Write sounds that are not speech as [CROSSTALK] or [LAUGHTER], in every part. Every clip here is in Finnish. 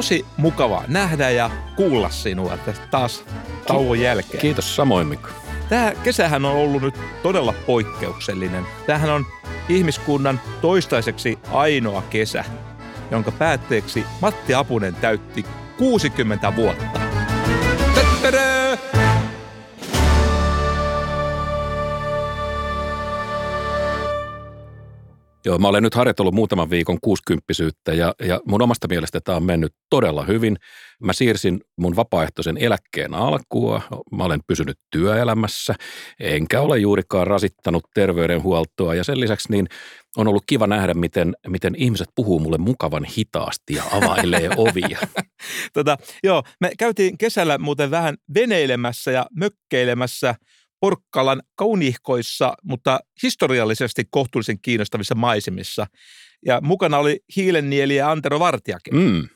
tosi mukava nähdä ja kuulla sinua taas tauon jälkeen. Kiitos samoin Mikko. Tämä kesähän on ollut nyt todella poikkeuksellinen. Tämähän on ihmiskunnan toistaiseksi ainoa kesä, jonka päätteeksi Matti Apunen täytti 60 vuotta. Joo, mä olen nyt harjoitellut muutaman viikon kuusikymppisyyttä ja, ja mun omasta mielestä tämä on mennyt todella hyvin. Mä siirsin mun vapaaehtoisen eläkkeen alkua, mä olen pysynyt työelämässä, enkä ole juurikaan rasittanut terveydenhuoltoa ja sen lisäksi niin on ollut kiva nähdä, miten, miten ihmiset puhuu mulle mukavan hitaasti ja availee [LAUGHS] ovia. tota, joo, me käytiin kesällä muuten vähän veneilemässä ja mökkeilemässä – Porkkalan kaunihkoissa, mutta historiallisesti kohtuullisen kiinnostavissa maisemissa. Ja mukana oli Hiilennieli ja Antero Vartiakin. Mm.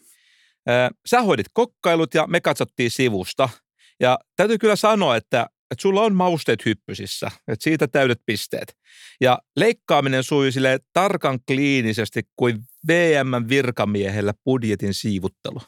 Sä hoidit kokkailut ja me katsottiin sivusta. Ja täytyy kyllä sanoa, että, että sulla on mausteet hyppysissä, että siitä täydet pisteet. Ja leikkaaminen sujui sille tarkan kliinisesti kuin VM-virkamiehellä budjetin siivuttelu.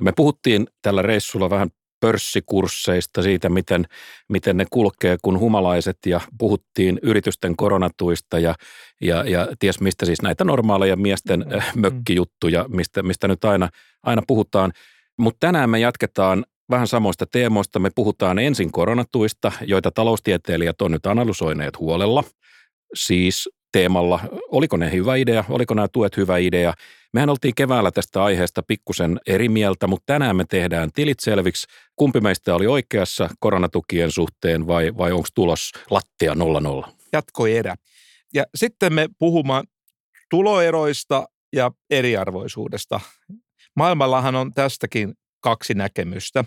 Me puhuttiin tällä reissulla vähän pörssikursseista, siitä miten, miten ne kulkee, kun humalaiset ja puhuttiin yritysten koronatuista ja, ja, ja ties mistä siis näitä normaaleja miesten mm. Äh, mökkijuttuja, mistä, mistä nyt aina, aina puhutaan. Mutta tänään me jatketaan vähän samoista teemoista. Me puhutaan ensin koronatuista, joita taloustieteilijät on nyt analysoineet huolella. Siis teemalla, oliko ne hyvä idea, oliko nämä tuet hyvä idea. Mehän oltiin keväällä tästä aiheesta pikkusen eri mieltä, mutta tänään me tehdään tilit selviksi. Kumpi meistä oli oikeassa koronatukien suhteen vai, vai onko tulos lattia 0-0? Jatkoerä. Ja sitten me puhumaan tuloeroista ja eriarvoisuudesta. Maailmallahan on tästäkin kaksi näkemystä.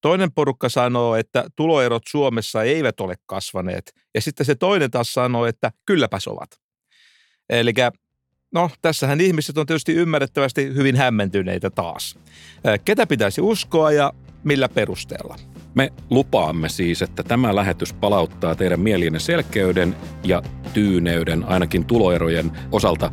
Toinen porukka sanoo, että tuloerot Suomessa eivät ole kasvaneet, ja sitten se toinen taas sanoo, että kylläpäs ovat. Eli no, tässähän ihmiset on tietysti ymmärrettävästi hyvin hämmentyneitä taas. Ketä pitäisi uskoa ja millä perusteella? Me lupaamme siis, että tämä lähetys palauttaa teidän mielienne selkeyden ja tyyneyden ainakin tuloerojen osalta.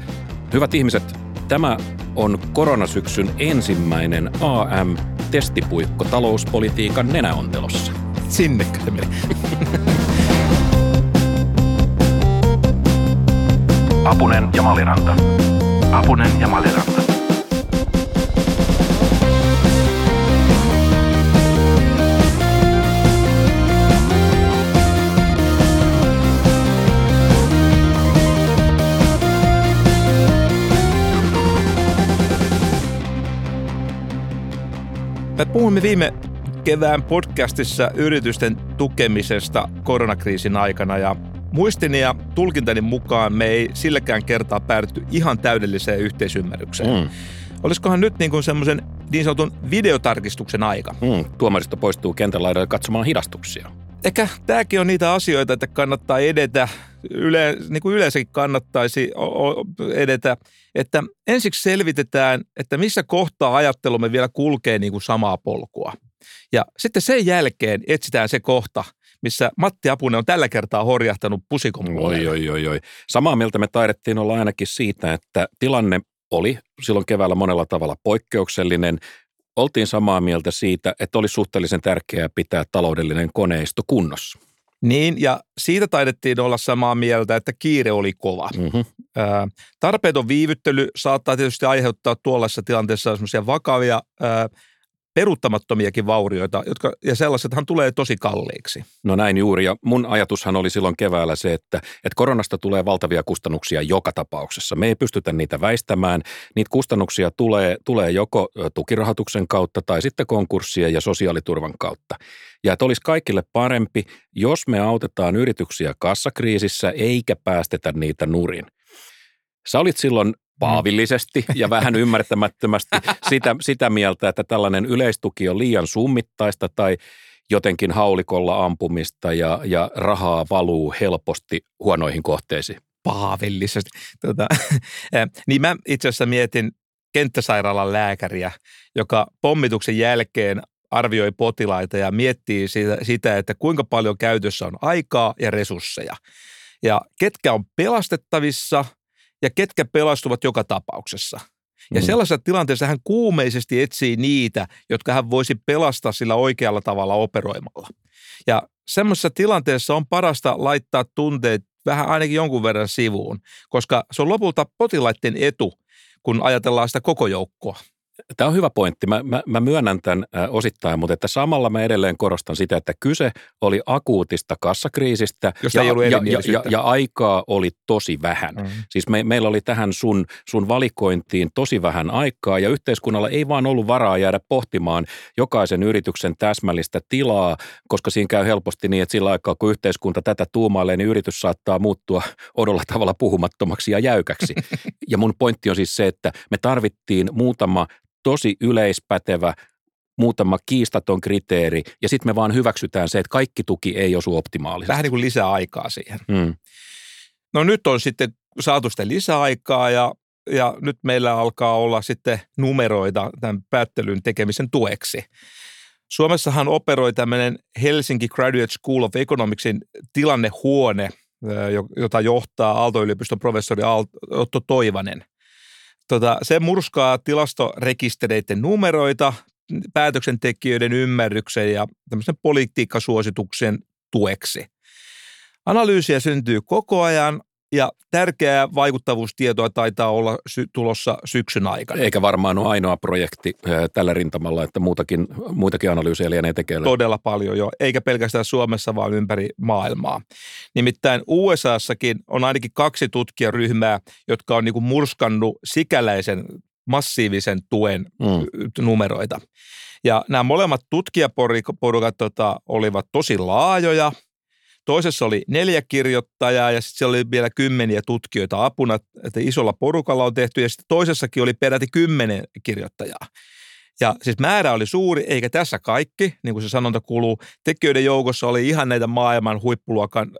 Hyvät ihmiset, tämä on koronasyksyn ensimmäinen AM-testipuikko talouspolitiikan nenäontelossa. Sinne Apunen ja Maliranta. Apunen ja Maliranta. Me puhumme viime kevään podcastissa yritysten tukemisesta koronakriisin aikana ja muistini ja tulkintani mukaan me ei silläkään kertaa päädytty ihan täydelliseen yhteisymmärrykseen. Mm. Olisikohan nyt niin kuin semmoisen niin sanotun videotarkistuksen aika? Mm. Tuomaristo poistuu kentän laidalle katsomaan hidastuksia. Ehkä tämäkin on niitä asioita, että kannattaa edetä, yle, niin kuin yleensäkin kannattaisi edetä, että ensiksi selvitetään, että missä kohtaa ajattelumme vielä kulkee niin kuin samaa polkua. Ja sitten sen jälkeen etsitään se kohta, missä Matti Apunen on tällä kertaa horjahtanut pusikon Oi, oi, oi, oi. Samaa mieltä me taidettiin olla ainakin siitä, että tilanne oli silloin keväällä monella tavalla poikkeuksellinen. Oltiin samaa mieltä siitä, että oli suhteellisen tärkeää pitää taloudellinen koneisto kunnossa. Niin, ja siitä taidettiin olla samaa mieltä, että kiire oli kova. Mm-hmm. tarpeeton viivyttely saattaa tietysti aiheuttaa tuollaisessa tilanteessa semmoisia vakavia peruuttamattomiakin vaurioita, jotka, ja sellaisethan tulee tosi kalliiksi. No näin juuri, ja mun ajatushan oli silloin keväällä se, että, että koronasta tulee valtavia kustannuksia joka tapauksessa. Me ei pystytä niitä väistämään. Niitä kustannuksia tulee, tulee joko tukirahoituksen kautta tai sitten konkurssien ja sosiaaliturvan kautta. Ja että olisi kaikille parempi, jos me autetaan yrityksiä kassakriisissä eikä päästetä niitä nurin. Sä olit silloin paavillisesti ja vähän [LAUGHS] ymmärtämättömästi sitä, sitä mieltä, että tällainen yleistuki on liian summittaista tai jotenkin haulikolla ampumista ja, ja rahaa valuu helposti huonoihin kohteisiin. Paavillisesti. Tota, [LAUGHS] niin mä itse asiassa mietin kenttäsairaalan lääkäriä, joka pommituksen jälkeen arvioi potilaita ja miettii sitä, sitä, että kuinka paljon käytössä on aikaa ja resursseja. Ja ketkä on pelastettavissa – ja ketkä pelastuvat joka tapauksessa. Ja mm. sellaisessa tilanteessa hän kuumeisesti etsii niitä, jotka hän voisi pelastaa sillä oikealla tavalla operoimalla. Ja semmoisessa tilanteessa on parasta laittaa tunteet vähän ainakin jonkun verran sivuun, koska se on lopulta potilaiden etu, kun ajatellaan sitä koko joukkoa. Tämä on hyvä pointti. Mä, mä, mä myönnän tämän osittain, mutta että samalla mä edelleen korostan sitä, että kyse oli akuutista kassakriisistä ja, ei ollut ja, ja, ja, ja aikaa oli tosi vähän. Mm. Siis me, meillä oli tähän sun, sun valikointiin tosi vähän aikaa ja yhteiskunnalla ei vaan ollut varaa jäädä pohtimaan jokaisen yrityksen täsmällistä tilaa, koska siinä käy helposti niin, että sillä aikaa kun yhteiskunta tätä tuumailee, niin yritys saattaa muuttua odolla tavalla puhumattomaksi ja jäykäksi. [LAUGHS] ja mun pointti on siis se, että me tarvittiin muutama tosi yleispätevä, muutama kiistaton kriteeri, ja sitten me vaan hyväksytään se, että kaikki tuki ei osu optimaalisesti. Vähän niin kuin lisää aikaa siihen. Mm. No nyt on sitten saatu sitä lisäaikaa ja, ja nyt meillä alkaa olla sitten numeroita tämän päättelyn tekemisen tueksi. Suomessahan operoi tämmöinen Helsinki Graduate School of Economicsin tilannehuone, jota johtaa Aalto-yliopiston professori Otto Toivanen. Tota, se murskaa tilastorekistereiden numeroita päätöksentekijöiden ymmärryksen ja tämmöisen politiikkasuosituksen tueksi. Analyysiä syntyy koko ajan ja tärkeää vaikuttavuustietoa taitaa olla sy- tulossa syksyn aikana. Eikä varmaan ole ainoa projekti tällä rintamalla, että muutakin, muitakin analyysejä lienee tekeillä. Todella paljon jo, eikä pelkästään Suomessa, vaan ympäri maailmaa. Nimittäin USAssakin on ainakin kaksi tutkijaryhmää, jotka on niin murskannut sikäläisen massiivisen tuen mm. numeroita. Ja nämä molemmat tutkijaporukat tota, olivat tosi laajoja – Toisessa oli neljä kirjoittajaa ja sitten siellä oli vielä kymmeniä tutkijoita apuna, että isolla porukalla on tehty ja sitten toisessakin oli peräti kymmenen kirjoittajaa. Ja siis määrä oli suuri, eikä tässä kaikki, niin kuin se sanonta kuuluu. Tekijöiden joukossa oli ihan näitä maailman huippuluokan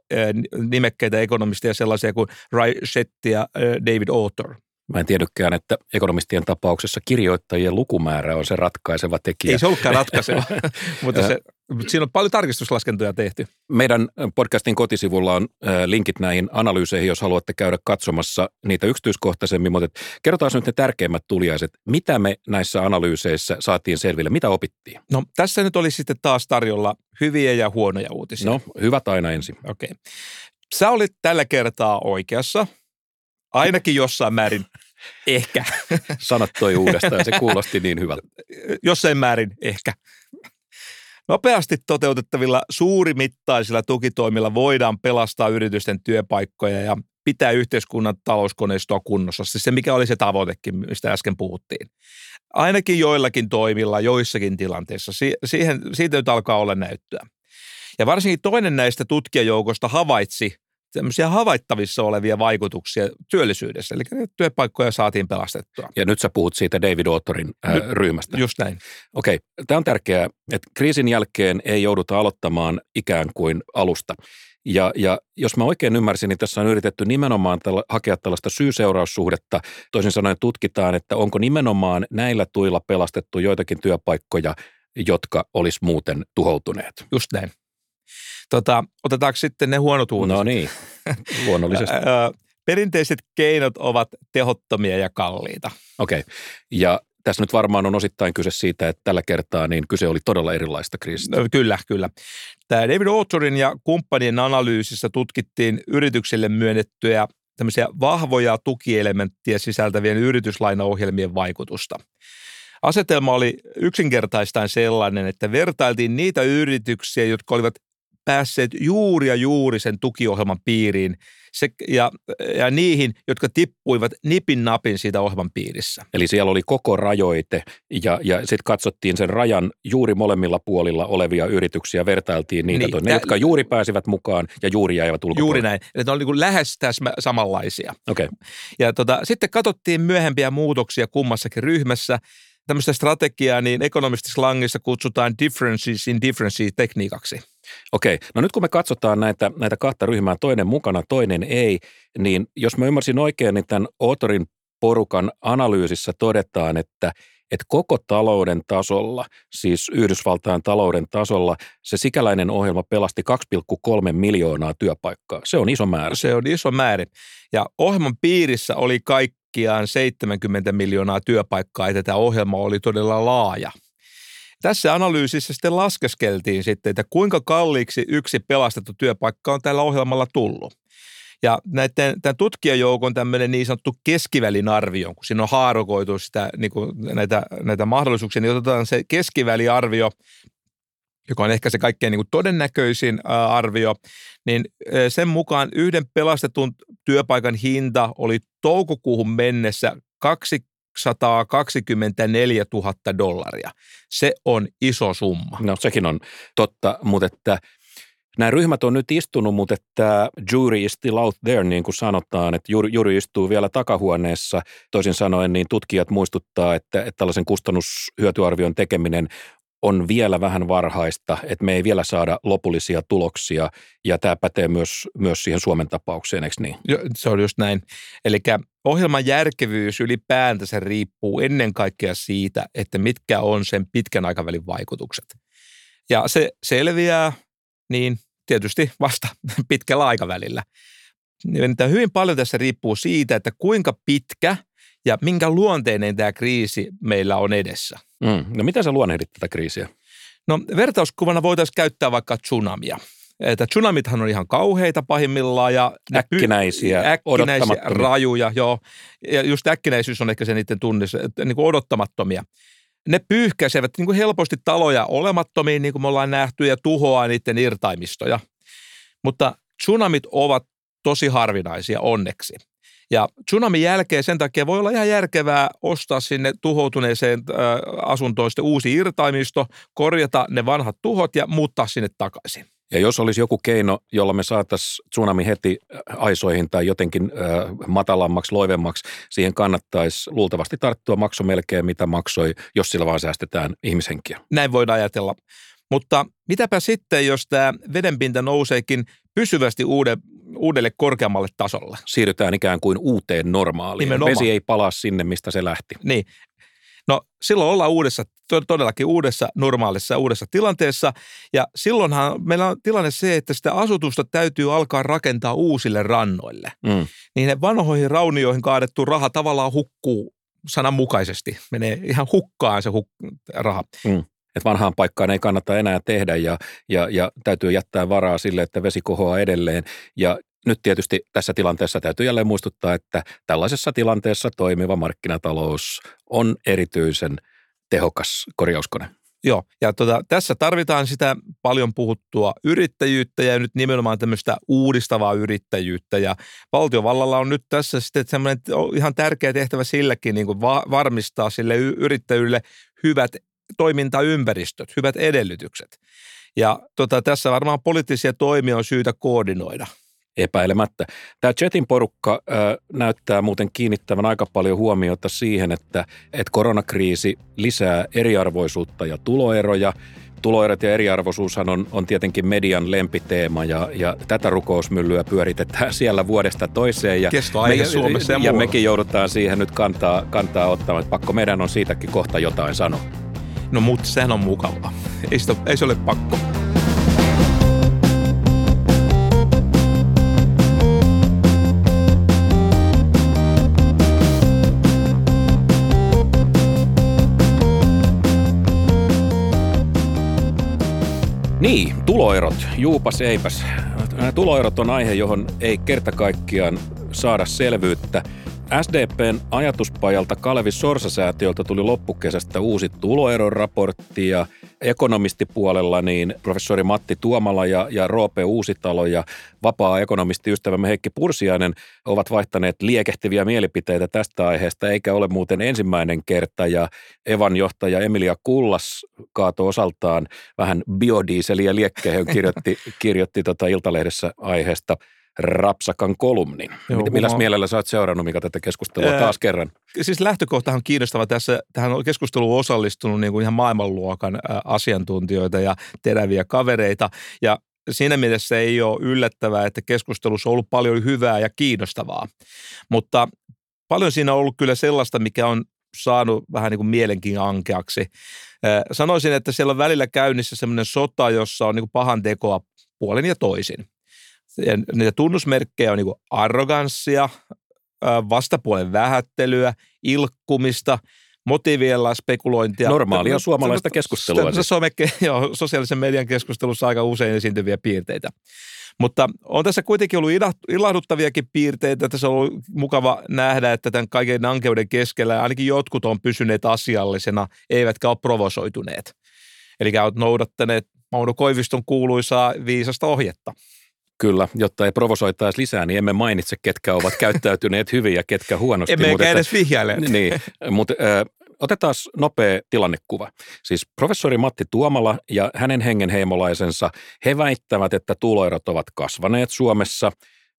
nimekkeitä ekonomisteja sellaisia kuin Ray Shetty ja David Author. Mä en tiedäkään, että ekonomistien tapauksessa kirjoittajien lukumäärä on se ratkaiseva tekijä. Ei se ollutkaan ratkaiseva, [LAUGHS] mutta se, siinä on paljon tarkistuslaskentoja tehty. Meidän podcastin kotisivulla on linkit näihin analyyseihin, jos haluatte käydä katsomassa niitä yksityiskohtaisemmin, mutta kerrotaan nyt ne tärkeimmät tuliaiset. Mitä me näissä analyyseissä saatiin selville? Mitä opittiin? No tässä nyt oli sitten taas tarjolla hyviä ja huonoja uutisia. No, hyvät aina ensin. Okei. Okay. Sä olit tällä kertaa oikeassa – Ainakin jossain määrin ehkä. [LAUGHS] Sanat toi uudestaan, se kuulosti niin hyvältä. Jossain määrin ehkä. Nopeasti toteutettavilla suurimittaisilla tukitoimilla voidaan pelastaa yritysten työpaikkoja ja pitää yhteiskunnan talouskoneistoa kunnossa. Siis se, mikä oli se tavoitekin, mistä äsken puhuttiin. Ainakin joillakin toimilla, joissakin tilanteissa. Siihen, siitä nyt alkaa olla näyttöä. Ja varsinkin toinen näistä tutkijajoukosta havaitsi tämmöisiä havaittavissa olevia vaikutuksia työllisyydessä, eli työpaikkoja saatiin pelastettua. Ja nyt sä puhut siitä David Autorin äh, nyt, ryhmästä. Just näin. Okei, okay. tämä on tärkeää, että kriisin jälkeen ei jouduta aloittamaan ikään kuin alusta. Ja, ja jos mä oikein ymmärsin, niin tässä on yritetty nimenomaan tällä, hakea tällaista syy-seuraussuhdetta. Toisin sanoen tutkitaan, että onko nimenomaan näillä tuilla pelastettu joitakin työpaikkoja, jotka olisi muuten tuhoutuneet. Just näin. Tota, otetaanko sitten ne huonot uutiset? No niin, luonnollisesti. [LAUGHS] Perinteiset keinot ovat tehottomia ja kalliita. Okei, okay. ja tässä nyt varmaan on osittain kyse siitä, että tällä kertaa niin kyse oli todella erilaista kriisistä. No, kyllä, kyllä. Tämä David Authorin ja kumppanien analyysissä tutkittiin yrityksille myönnettyjä tämmöisiä vahvoja tukielementtejä sisältävien yrityslainaohjelmien vaikutusta. Asetelma oli yksinkertaistaan sellainen, että vertailtiin niitä yrityksiä, jotka olivat päässeet juuri ja juuri sen tukiohjelman piiriin se, ja, ja niihin, jotka tippuivat nipin napin siitä ohjelman piirissä. Eli siellä oli koko rajoite ja, ja sitten katsottiin sen rajan juuri molemmilla puolilla olevia yrityksiä, vertailtiin niitä, niin, ne, jotka juuri pääsivät mukaan ja juuri jäivät ulkopuolelle. Juuri näin, eli ne oli niin lähes täsmä, samanlaisia. Okay. Ja tota, sitten katsottiin myöhempiä muutoksia kummassakin ryhmässä, tämmöistä strategiaa, niin ekonomistislangissa kutsutaan differences in differences tekniikaksi. Okei, no nyt kun me katsotaan näitä, näitä kahta ryhmää, toinen mukana, toinen ei, niin jos mä ymmärsin oikein, niin tämän Otorin porukan analyysissä todetaan, että että koko talouden tasolla, siis Yhdysvaltain talouden tasolla, se sikäläinen ohjelma pelasti 2,3 miljoonaa työpaikkaa. Se on iso määrä. Se on iso määrä. Ja ohjelman piirissä oli kaikki kaikkiaan 70 miljoonaa työpaikkaa, että tämä ohjelma oli todella laaja. Tässä analyysissä sitten laskeskeltiin sitten, että kuinka kalliiksi yksi pelastettu työpaikka on tällä ohjelmalla tullut. Ja näiden, tämän tutkijajoukon tämmöinen niin sanottu keskivälin arvio, kun siinä on haarukoitu sitä, niin kuin näitä, näitä mahdollisuuksia, niin otetaan se keskiväliarvio, joka on ehkä se kaikkein niin kuin todennäköisin arvio, niin sen mukaan yhden pelastetun työpaikan hinta oli toukokuuhun mennessä 224 000 dollaria. Se on iso summa. No sekin on totta, mutta että Nämä ryhmät on nyt istunut, mutta että jury is still out there, niin kuin sanotaan, että jury istuu vielä takahuoneessa. Toisin sanoen, niin tutkijat muistuttaa, että, että tällaisen kustannushyötyarvion tekeminen on vielä vähän varhaista, että me ei vielä saada lopullisia tuloksia, ja tämä pätee myös, myös siihen Suomen tapaukseen, eikö niin? Jo, se on just näin. Eli ohjelman järkevyys ylipäätänsä riippuu ennen kaikkea siitä, että mitkä on sen pitkän aikavälin vaikutukset. Ja se selviää niin tietysti vasta [LAUGHS] pitkällä aikavälillä. Hyvin paljon tässä riippuu siitä, että kuinka pitkä ja minkä luonteinen tämä kriisi meillä on edessä. Mm. No miten sä luonnehdit tätä kriisiä? No vertauskuvana voitaisiin käyttää vaikka tsunamia. Että tsunamithan on ihan kauheita pahimmillaan ja äkkinäisiä, äkkinäisiä rajuja, joo. Ja just äkkinäisyys on ehkä se niiden tunnis, niin kuin odottamattomia ne pyyhkäisevät niin kuin helposti taloja olemattomiin, niin kuin me ollaan nähty, ja tuhoaa niiden irtaimistoja. Mutta tsunamit ovat tosi harvinaisia onneksi. Ja tsunamin jälkeen sen takia voi olla ihan järkevää ostaa sinne tuhoutuneeseen äh, asuntoon uusi irtaimisto, korjata ne vanhat tuhot ja muuttaa sinne takaisin. Ja jos olisi joku keino, jolla me saataisiin tsunami heti äh, aisoihin tai jotenkin äh, matalammaksi, loivemmaksi, siihen kannattaisi luultavasti tarttua maksu melkein mitä maksoi, jos sillä vaan säästetään ihmishenkiä. Näin voidaan ajatella. Mutta mitäpä sitten, jos tämä vedenpinta nouseekin pysyvästi uude, uudelle korkeammalle tasolle? Siirrytään ikään kuin uuteen normaaliin. Nimenomaan. Vesi ei palaa sinne, mistä se lähti. Niin. No silloin ollaan uudessa, todellakin uudessa normaalissa uudessa tilanteessa ja silloinhan meillä on tilanne se, että sitä asutusta täytyy alkaa rakentaa uusille rannoille. Mm. Niin ne vanhoihin raunioihin kaadettu raha tavallaan hukkuu sananmukaisesti. Menee ihan hukkaan se huk- raha. Mm. Että vanhaan paikkaan ei kannata enää tehdä ja, ja, ja täytyy jättää varaa sille, että vesi kohoaa edelleen. Ja nyt tietysti tässä tilanteessa täytyy jälleen muistuttaa, että tällaisessa tilanteessa toimiva markkinatalous on erityisen tehokas korjauskone. Joo, ja tota, tässä tarvitaan sitä paljon puhuttua yrittäjyyttä ja nyt nimenomaan tämmöistä uudistavaa yrittäjyyttä. Ja valtiovallalla on nyt tässä sitten semmoinen ihan tärkeä tehtävä silläkin niin kuin va- varmistaa sille yrittäjylle hyvät toimintaympäristöt, hyvät edellytykset. Ja tota, tässä varmaan poliittisia toimia on syytä koordinoida – Epäilemättä. Tämä Jetin porukka äh, näyttää muuten kiinnittävän aika paljon huomiota siihen, että, että koronakriisi lisää eriarvoisuutta ja tuloeroja. Tuloerot ja eriarvoisuushan on, on tietenkin median lempiteema ja, ja tätä rukousmyllyä pyöritetään [LAUGHS] siellä vuodesta toiseen. Ja, me, Suomessa ja, ja mekin joudutaan siihen nyt kantaa, kantaa ottamaan. Pakko meidän on siitäkin kohta jotain sanoa. No mutta sehän on mukavaa. Ei, sitä, ei se ole pakko. Niin, tuloerot. Juupas eipäs. Tuloerot on aihe, johon ei kerta kaikkiaan saada selvyyttä. SDPn ajatuspajalta Kalevi Sorsa-säätiöltä tuli loppukesästä uusi tuloeroraportti ja ekonomistipuolella niin professori Matti Tuomala ja, ja Roope Uusitalo ja vapaa ekonomistiystävämme Heikki Pursiainen ovat vaihtaneet liekehtiviä mielipiteitä tästä aiheesta, eikä ole muuten ensimmäinen kerta. Ja Evan johtaja Emilia Kullas kaatoi osaltaan vähän biodieseliä liekkeihin, kirjoitti, kirjoitti tota Iltalehdessä aiheesta – rapsakan kolumnin. Joo, Milläs mielellä sä oot seurannut, mikä tätä keskustelua taas kerran? Siis lähtökohtahan on kiinnostava tässä. Tähän on keskusteluun osallistunut niin kuin ihan maailmanluokan asiantuntijoita ja teräviä kavereita. Ja siinä mielessä ei ole yllättävää, että keskustelussa on ollut paljon hyvää ja kiinnostavaa. Mutta paljon siinä on ollut kyllä sellaista, mikä on saanut vähän niin kuin mielenkin ankeaksi. Sanoisin, että siellä on välillä käynnissä semmoinen sota, jossa on niin kuin pahan tekoa puolin ja toisin. Ja niitä tunnusmerkkejä on niin arroganssia, vastapuolen vähättelyä, ilkkumista, motiivien spekulointia. Normaalia suomalaista keskustelua. Siis. Some, joo, sosiaalisen median keskustelussa aika usein esiintyviä piirteitä. Mutta on tässä kuitenkin ollut ilahduttaviakin piirteitä. Tässä on ollut mukava nähdä, että tämän kaiken ankeuden keskellä ainakin jotkut on pysyneet asiallisena, eivätkä ole provosoituneet. Eli olet noudattaneet Mauno Koiviston kuuluisaa viisasta ohjetta. Kyllä, jotta ei provosoitaisi lisää, niin emme mainitse, ketkä ovat käyttäytyneet [LAUGHS] hyvin ja ketkä huonosti. Emme mutta edes vihjaile. Niin, mutta äh, otetaan nopea tilannekuva. Siis professori Matti Tuomala ja hänen hengenheimolaisensa, he väittävät, että tuloerot ovat kasvaneet Suomessa.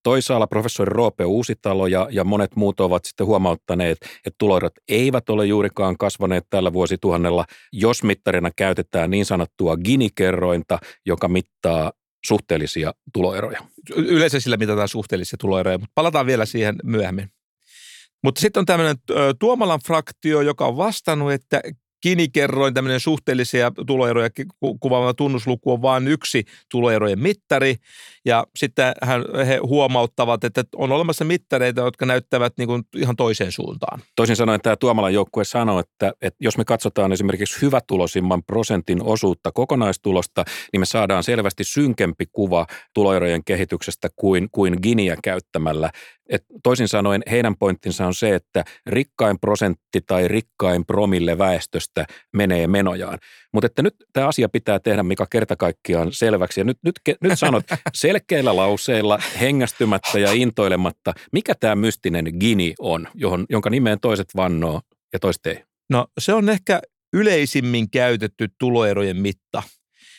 Toisaalla professori Roope Uusitalo ja, ja monet muut ovat sitten huomauttaneet, että tuloerot eivät ole juurikaan kasvaneet tällä vuosituhannella, jos mittarina käytetään niin sanottua Gini-kerrointa, joka mittaa suhteellisia tuloeroja. Yleensä sillä mitataan suhteellisia tuloeroja, mutta palataan vielä siihen myöhemmin. Mutta sitten on tämmöinen Tuomalan fraktio, joka on vastannut, että Kini-kerroin, tämmöinen suhteellisia tuloeroja kuvaava tunnusluku on vain yksi tuloerojen mittari. Ja sitten hän, he huomauttavat, että on olemassa mittareita, jotka näyttävät niin kuin ihan toiseen suuntaan. Toisin sanoen tämä Tuomalan joukkue sanoo, että, että jos me katsotaan esimerkiksi hyvätulosimman prosentin osuutta kokonaistulosta, niin me saadaan selvästi synkempi kuva tuloerojen kehityksestä kuin, kuin Giniä käyttämällä. Et toisin sanoen heidän pointtinsa on se, että rikkain prosentti tai rikkain promille väestöstä menee menojaan. Mutta että nyt tämä asia pitää tehdä, mikä kerta kaikkiaan selväksi. Ja nyt, nyt, nyt sanot [LAUGHS] selkeillä lauseilla, hengästymättä ja intoilematta, mikä tämä mystinen Gini on, johon, jonka nimeen toiset vannoo ja toiset ei? No se on ehkä yleisimmin käytetty tuloerojen mitta.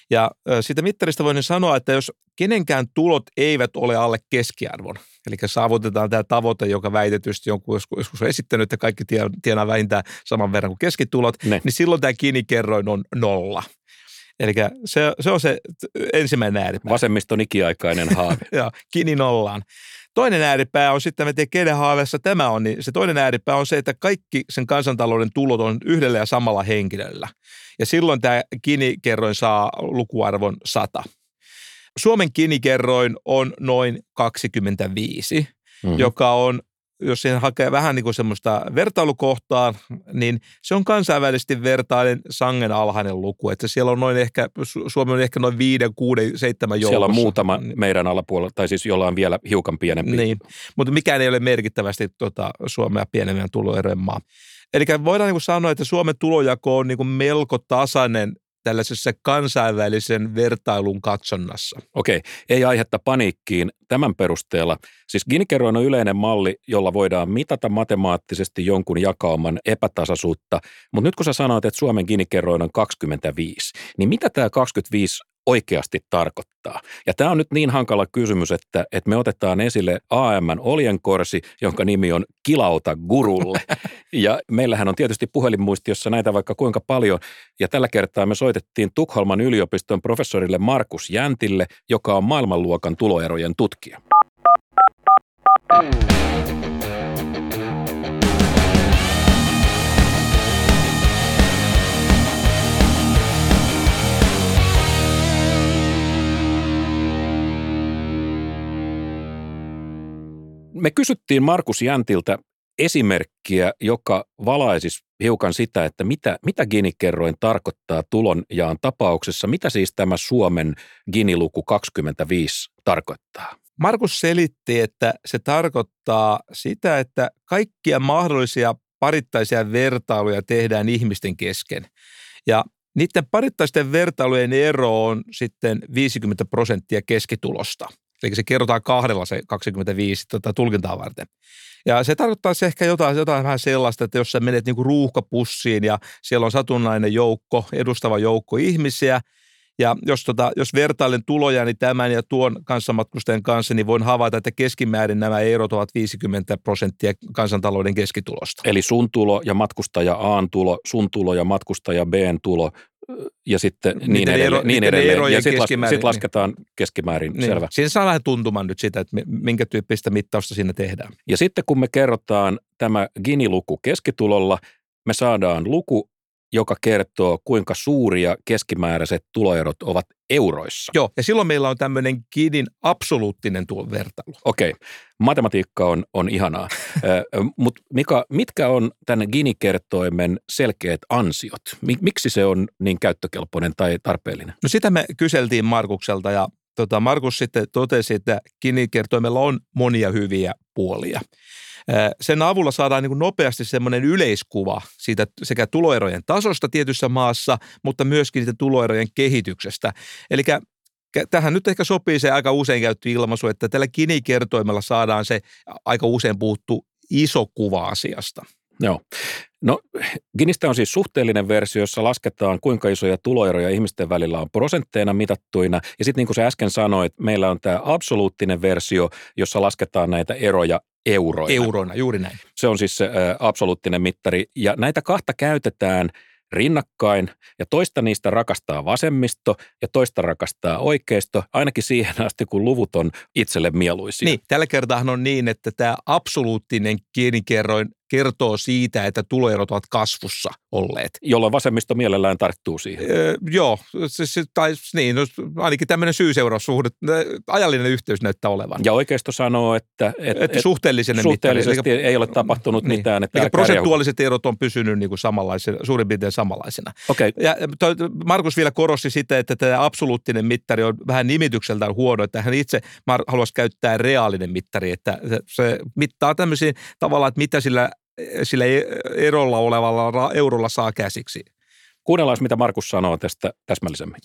Ja siitä mittarista voin sanoa, että jos kenenkään tulot eivät ole alle keskiarvon, eli saavutetaan tämä tavoite, joka väitetysti jonkun joskus on esittänyt, että kaikki tienaa vähintään saman verran kuin keskitulot, ne. niin silloin tämä Gini-kerroin on nolla. Eli se, se on se ensimmäinen ääripää. Vasemmiston ikiaikainen haave. [LAUGHS] Joo, Gini nollaan. Toinen ääripää on sitten, mä tiedän kenen haaveessa tämä on, niin se toinen ääripää on se, että kaikki sen kansantalouden tulot on yhdellä ja samalla henkilöllä. Ja silloin tämä Gini-kerroin saa lukuarvon 100. Suomen Gini-kerroin on noin 25, mm-hmm. joka on jos siihen hakee vähän niin kuin semmoista vertailukohtaa, niin se on kansainvälisesti vertainen sangen alhainen luku. Että siellä on noin ehkä, Suomi on ehkä noin viiden, kuuden, seitsemän joukossa. Siellä on muutama meidän alapuolella, tai siis jolla on vielä hiukan pienempi. Niin, mutta mikään ei ole merkittävästi tota, Suomea pienemmän tuloerojen maa. Eli voidaan niin kuin sanoa, että Suomen tulojako on niin kuin melko tasainen tällaisessa kansainvälisen vertailun katsonnassa. Okei, ei aihetta paniikkiin tämän perusteella. Siis gini on yleinen malli, jolla voidaan mitata matemaattisesti jonkun jakauman epätasaisuutta, mutta nyt kun sä sanoit, että Suomen gini on 25, niin mitä tämä 25 oikeasti tarkoittaa. Ja tämä on nyt niin hankala kysymys, että, että me otetaan esille AMn oljenkorsi, jonka nimi on Kilauta gurulle. [LAUGHS] Ja meillähän on tietysti puhelinmuistiossa näitä vaikka kuinka paljon. Ja tällä kertaa me soitettiin Tukholman yliopiston professorille Markus Jäntille, joka on maailmanluokan tuloerojen tutkija. Me kysyttiin Markus Jäntiltä esimerkkiä, joka valaisisi hiukan sitä, että mitä, mitä Gini-kerroin tarkoittaa tulonjaan tapauksessa. Mitä siis tämä Suomen Gini-luku 25 tarkoittaa? Markus selitti, että se tarkoittaa sitä, että kaikkia mahdollisia parittaisia vertailuja tehdään ihmisten kesken. Ja niiden parittaisten vertailujen ero on sitten 50 prosenttia keskitulosta – Eli se kerrotaan kahdella se 25 tota, tulkintaa varten. Ja se tarkoittaa ehkä jotain, jotain vähän sellaista, että jos sä menet niinku ruuhkapussiin ja siellä on satunnainen joukko, edustava joukko ihmisiä, ja jos, tota, jos vertailen tuloja niin tämän ja tuon kanssamatkustajan kanssa, niin voin havaita, että keskimäärin nämä erot ovat 50 prosenttia kansantalouden keskitulosta. Eli sun tulo ja matkustaja A tulo, sun tulo ja matkustaja B tulo ja sitten niin miten edelleen. Ero, niin edelleen. Ja sitten sit niin. lasketaan niin. keskimäärin, niin. selvä. Siinä saa vähän tuntuman nyt sitä, että minkä tyyppistä mittausta siinä tehdään. Ja sitten kun me kerrotaan tämä Gini-luku keskitulolla, me saadaan luku, joka kertoo, kuinka suuria keskimääräiset tuloerot ovat euroissa. Joo, ja silloin meillä on tämmöinen Ginin absoluuttinen tuo vertailu. Okei, okay. matematiikka on, on ihanaa. [LAUGHS] Mutta Mika, mitkä on tämän Gini-kertoimen selkeät ansiot? Miksi se on niin käyttökelpoinen tai tarpeellinen? No sitä me kyseltiin Markukselta ja tota, Markus sitten totesi, että Gini-kertoimella on monia hyviä puolia. Sen avulla saadaan niin nopeasti semmoinen yleiskuva siitä sekä tuloerojen tasosta tietyssä maassa, mutta myöskin siitä tuloerojen kehityksestä. Eli tähän nyt ehkä sopii se aika usein käytty ilmaisu, että tällä Gini-kertoimella saadaan se aika usein puhuttu iso kuva asiasta. Joo. No Ginistä on siis suhteellinen versio, jossa lasketaan kuinka isoja tuloeroja ihmisten välillä on prosentteina mitattuina. Ja sitten niin kuin sä äsken sanoit, meillä on tämä absoluuttinen versio, jossa lasketaan näitä eroja euroina. Euroina, juuri näin. Se on siis se absoluuttinen mittari. Ja näitä kahta käytetään – rinnakkain ja toista niistä rakastaa vasemmisto ja toista rakastaa oikeisto, ainakin siihen asti, kun luvut on itselle mieluisia. Niin, tällä kertaa on niin, että tämä absoluuttinen kielikerroin kertoo siitä, että tuloerot ovat kasvussa olleet. Jolloin vasemmisto mielellään tarttuu siihen. Öö, joo, se, tai niin, no, ainakin tämmöinen syy-seuraussuhde, ajallinen yhteys näyttää olevan. Ja oikeisto sanoo, että, et, että suhteellisen suhteellisesti mittari, ei ole tapahtunut niin, mitään. Että prosentuaaliset erot on pysynyt niin kuin samanlaisena, suurin piirtein samanlaisena. Okay. Ja toi, Markus vielä korosti sitä, että tämä absoluuttinen mittari on vähän nimitykseltään huono, että hän itse haluaisi käyttää reaalinen mittari, että se, se mittaa tämmöisiä tavallaan, että mitä sillä sillä erolla olevalla eurolla saa käsiksi. Kuunnellaan, mitä Markus sanoo tästä täsmällisemmin.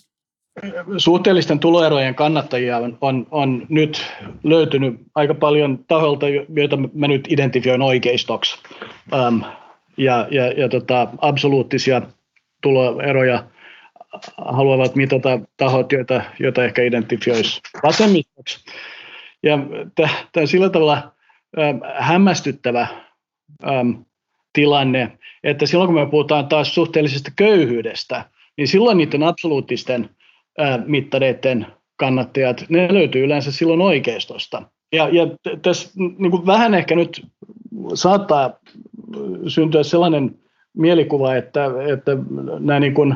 Suhteellisten tuloerojen kannattajia on, on, on nyt löytynyt aika paljon taholta, joita mä nyt identifioin oikeistoksi. Ähm, ja ja, ja tota, absoluuttisia tuloeroja haluavat mitata tahot, joita, joita ehkä identifioisi vasemmistoksi. Ja tämä on sillä tavalla ähm, hämmästyttävä äm, tilanne, että silloin kun me puhutaan taas suhteellisesta köyhyydestä, niin silloin niiden absoluuttisten ää, mittareiden kannattajat, ne löytyy yleensä silloin oikeistosta. Ja, ja tässä niin kuin vähän ehkä nyt saattaa syntyä sellainen mielikuva, että, että nämä niin kuin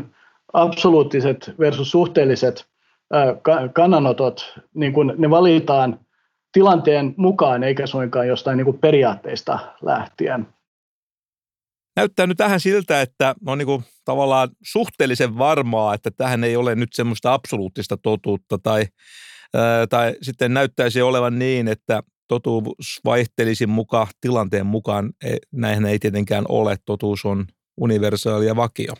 absoluuttiset versus suhteelliset ää, kannanotot, niin kuin ne valitaan tilanteen mukaan, eikä suinkaan jostain niin kuin periaatteista lähtien. Näyttää nyt tähän siltä, että on niin kuin tavallaan suhteellisen varmaa, että tähän ei ole nyt semmoista absoluuttista totuutta tai, tai sitten näyttäisi olevan niin, että totuus vaihtelisi mukaan tilanteen mukaan. E, näinhän ei tietenkään ole. Totuus on universaali ja vakio.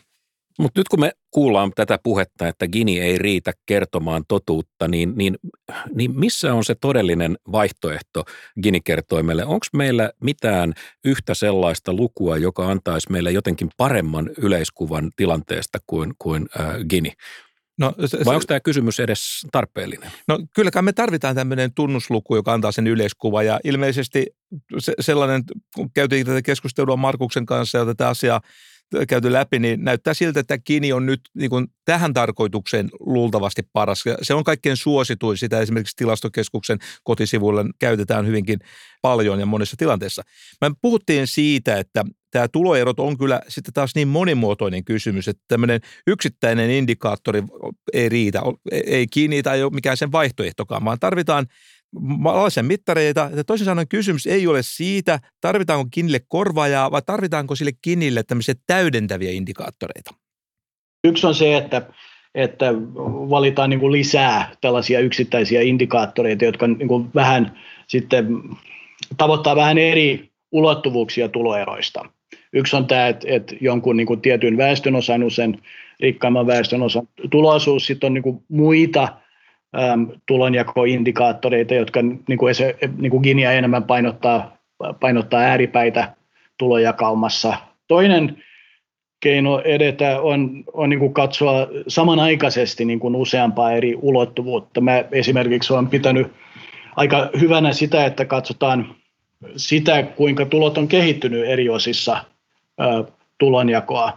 Mutta nyt kun me kuullaan tätä puhetta, että Gini ei riitä kertomaan totuutta, niin, niin, niin missä on se todellinen vaihtoehto Gini-kertoimelle? Onko meillä mitään yhtä sellaista lukua, joka antaisi meille jotenkin paremman yleiskuvan tilanteesta kuin, kuin äh, Gini? No, se, Vai onko tämä kysymys edes tarpeellinen? No kylläkään me tarvitaan tämmöinen tunnusluku, joka antaa sen yleiskuvan ja ilmeisesti se, sellainen, kun käytiin tätä keskustelua Markuksen kanssa ja tätä asiaa käyty läpi, niin näyttää siltä, että Kini on nyt niin kuin tähän tarkoitukseen luultavasti paras. Se on kaikkein suosituin, sitä esimerkiksi tilastokeskuksen kotisivuilla käytetään hyvinkin paljon ja monissa tilanteissa. Me puhuttiin siitä, että tämä tuloerot on kyllä sitten taas niin monimuotoinen kysymys, että tämmöinen yksittäinen indikaattori ei riitä, ei kiinni tai ei ole mikään sen vaihtoehtokaan, vaan tarvitaan alaisen mittareita. Ja toisin sanoen kysymys ei ole siitä, tarvitaanko kinille korvaajaa vai tarvitaanko sille kinille tämmöisiä täydentäviä indikaattoreita. Yksi on se, että, että valitaan niin kuin lisää tällaisia yksittäisiä indikaattoreita, jotka niin kuin vähän sitten tavoittaa vähän eri ulottuvuuksia tuloeroista. Yksi on tämä, että, että jonkun niin kuin tietyn väestönosan, usein rikkaimman väestönosan tuloisuus, sitten on niin kuin muita – äm, tulonjakoindikaattoreita, jotka niin kuin, se, niin kuin Ginia enemmän painottaa, painottaa ääripäitä tulojakaumassa. Toinen keino edetä on, on niin kuin katsoa samanaikaisesti niin kuin useampaa eri ulottuvuutta. Mä esimerkiksi olen pitänyt aika hyvänä sitä, että katsotaan sitä, kuinka tulot on kehittynyt eri osissa tulonjakoa ja,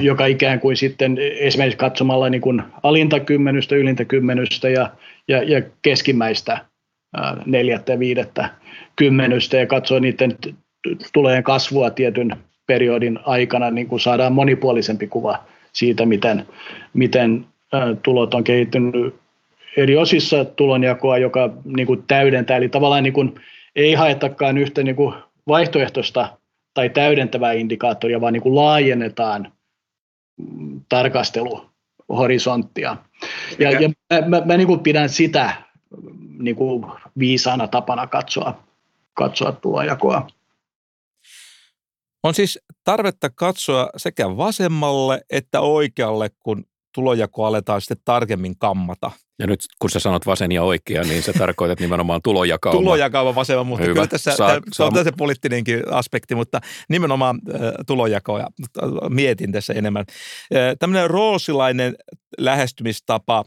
joka ikään kuin sitten esimerkiksi katsomalla niin kuin alinta kymmenystä, ylintä kymmenystä ja, ja, ja keskimmäistä neljättä ja viidettä kymmenystä ja katsoo niiden tulojen kasvua tietyn, periodin aikana niin kuin saadaan monipuolisempi kuva siitä, miten, miten tulot on kehittynyt eri osissa tulonjakoa, joka niin kuin täydentää, eli tavallaan niin kuin ei haetakaan yhtä niin kuin vaihtoehtoista tai täydentävää indikaattoria, vaan niin kuin laajennetaan tarkasteluhorisonttia. Ja, ja mä, mä, mä niin kuin pidän sitä niin kuin viisaana tapana katsoa, katsoa tulonjakoa. On siis tarvetta katsoa sekä vasemmalle että oikealle, kun tulojako aletaan sitten tarkemmin kammata. Ja nyt kun sä sanot vasen ja oikea, niin se tarkoitat nimenomaan tulojakauma. Tulojakauma vasemman, mutta Hyvä. kyllä tässä saa, tämä, saa... on se poliittinenkin aspekti, mutta nimenomaan äh, tulojakoja mietin tässä enemmän. Äh, tämmöinen roosilainen lähestymistapa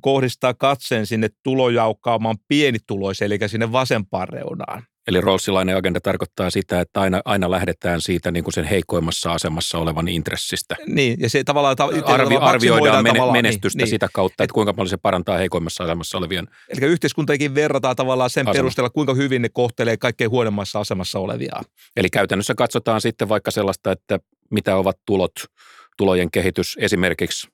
kohdistaa katseen sinne tulojaukaamaan pienituloiseen, eli sinne vasempaan reunaan. Eli Rawlsilainen agenda tarkoittaa sitä, että aina, aina lähdetään siitä niin kuin sen heikoimmassa asemassa olevan intressistä. Niin, ja se tavallaan ta- Arvi, arvioidaan mene, niin, menestystä niin, sitä kautta, että kuinka paljon se parantaa heikoimmassa asemassa olevien. Eli yhteiskuntakin verrataan tavallaan sen Asema. perusteella, kuinka hyvin ne kohtelee kaikkein huonommassa asemassa olevia. Eli käytännössä katsotaan sitten vaikka sellaista, että mitä ovat tulot tulojen kehitys esimerkiksi?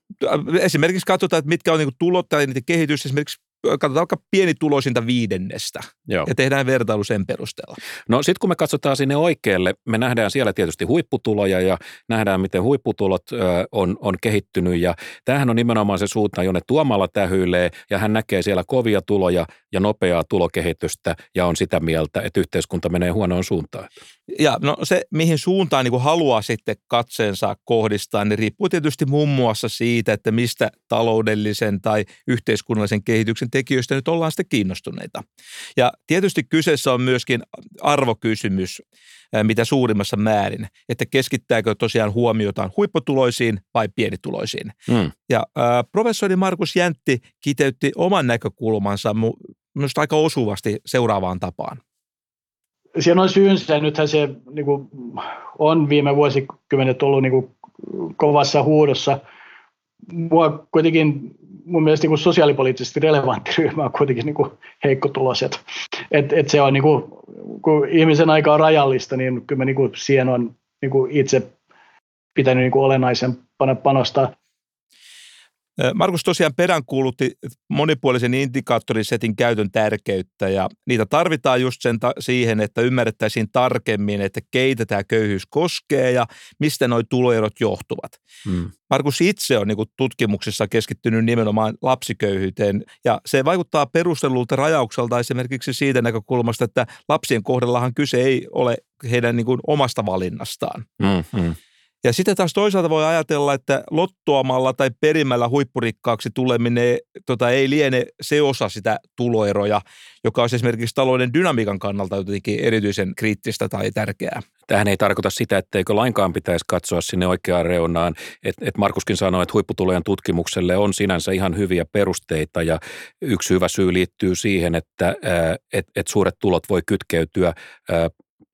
Esimerkiksi katsotaan, että mitkä on niin tulot tai niiden kehitys esimerkiksi katsotaan vaikka pienituloisinta viidennestä Joo. ja tehdään vertailu sen perusteella. No sitten kun me katsotaan sinne oikealle, me nähdään siellä tietysti huipputuloja ja nähdään, miten huipputulot ö, on, on kehittynyt ja tämähän on nimenomaan se suunta, jonne Tuomalla tähyilee ja hän näkee siellä kovia tuloja ja nopeaa tulokehitystä ja on sitä mieltä, että yhteiskunta menee huonoon suuntaan. Ja no se, mihin suuntaan niin kuin haluaa sitten katseensa kohdistaa, niin riippuu tietysti muun muassa siitä, että mistä taloudellisen tai yhteiskunnallisen kehityksen tekijöistä nyt ollaan sitten kiinnostuneita. Ja tietysti kyseessä on myöskin arvokysymys, mitä suurimmassa määrin, että keskittääkö tosiaan huomiotaan huipputuloisiin vai pienituloisiin. Mm. Ja äh, professori Markus Jäntti kiteytti oman näkökulmansa myös aika osuvasti seuraavaan tapaan. Siinä on syynsä. Nythän se niin kuin, on viime vuosikymmenet ollut niin kuin, kovassa huudossa. Mua kuitenkin mun mielestä niin sosiaalipoliittisesti relevantti ryhmä on kuitenkin niin heikkotuloiset. Et, et se on, niin kuin, kun ihmisen aika on rajallista, niin kyllä mä niin kuin, siihen on niin kuin itse pitänyt niin kuin olennaisempana panostaa. Markus tosiaan peräänkuulutti monipuolisen indikaattorisetin käytön tärkeyttä ja niitä tarvitaan just sen ta- siihen, että ymmärrettäisiin tarkemmin, että keitä tämä köyhyys koskee ja mistä nuo tuloerot johtuvat. Hmm. Markus itse on niin kuin tutkimuksissa keskittynyt nimenomaan lapsiköyhyyteen ja se vaikuttaa perustellulta rajaukselta esimerkiksi siitä näkökulmasta, että lapsien kohdallahan kyse ei ole heidän niin kuin omasta valinnastaan. Hmm, hmm. Ja sitten taas toisaalta voi ajatella, että lottoamalla tai perimällä huippurikkaaksi tuleminen tota, ei liene se osa sitä tuloeroja, joka on esimerkiksi talouden dynamiikan kannalta jotenkin erityisen kriittistä tai tärkeää. Tähän ei tarkoita sitä, etteikö lainkaan pitäisi katsoa sinne oikeaan reunaan. Et, et Markuskin sanoi, että huipputulojen tutkimukselle on sinänsä ihan hyviä perusteita ja yksi hyvä syy liittyy siihen, että et, et suuret tulot voi kytkeytyä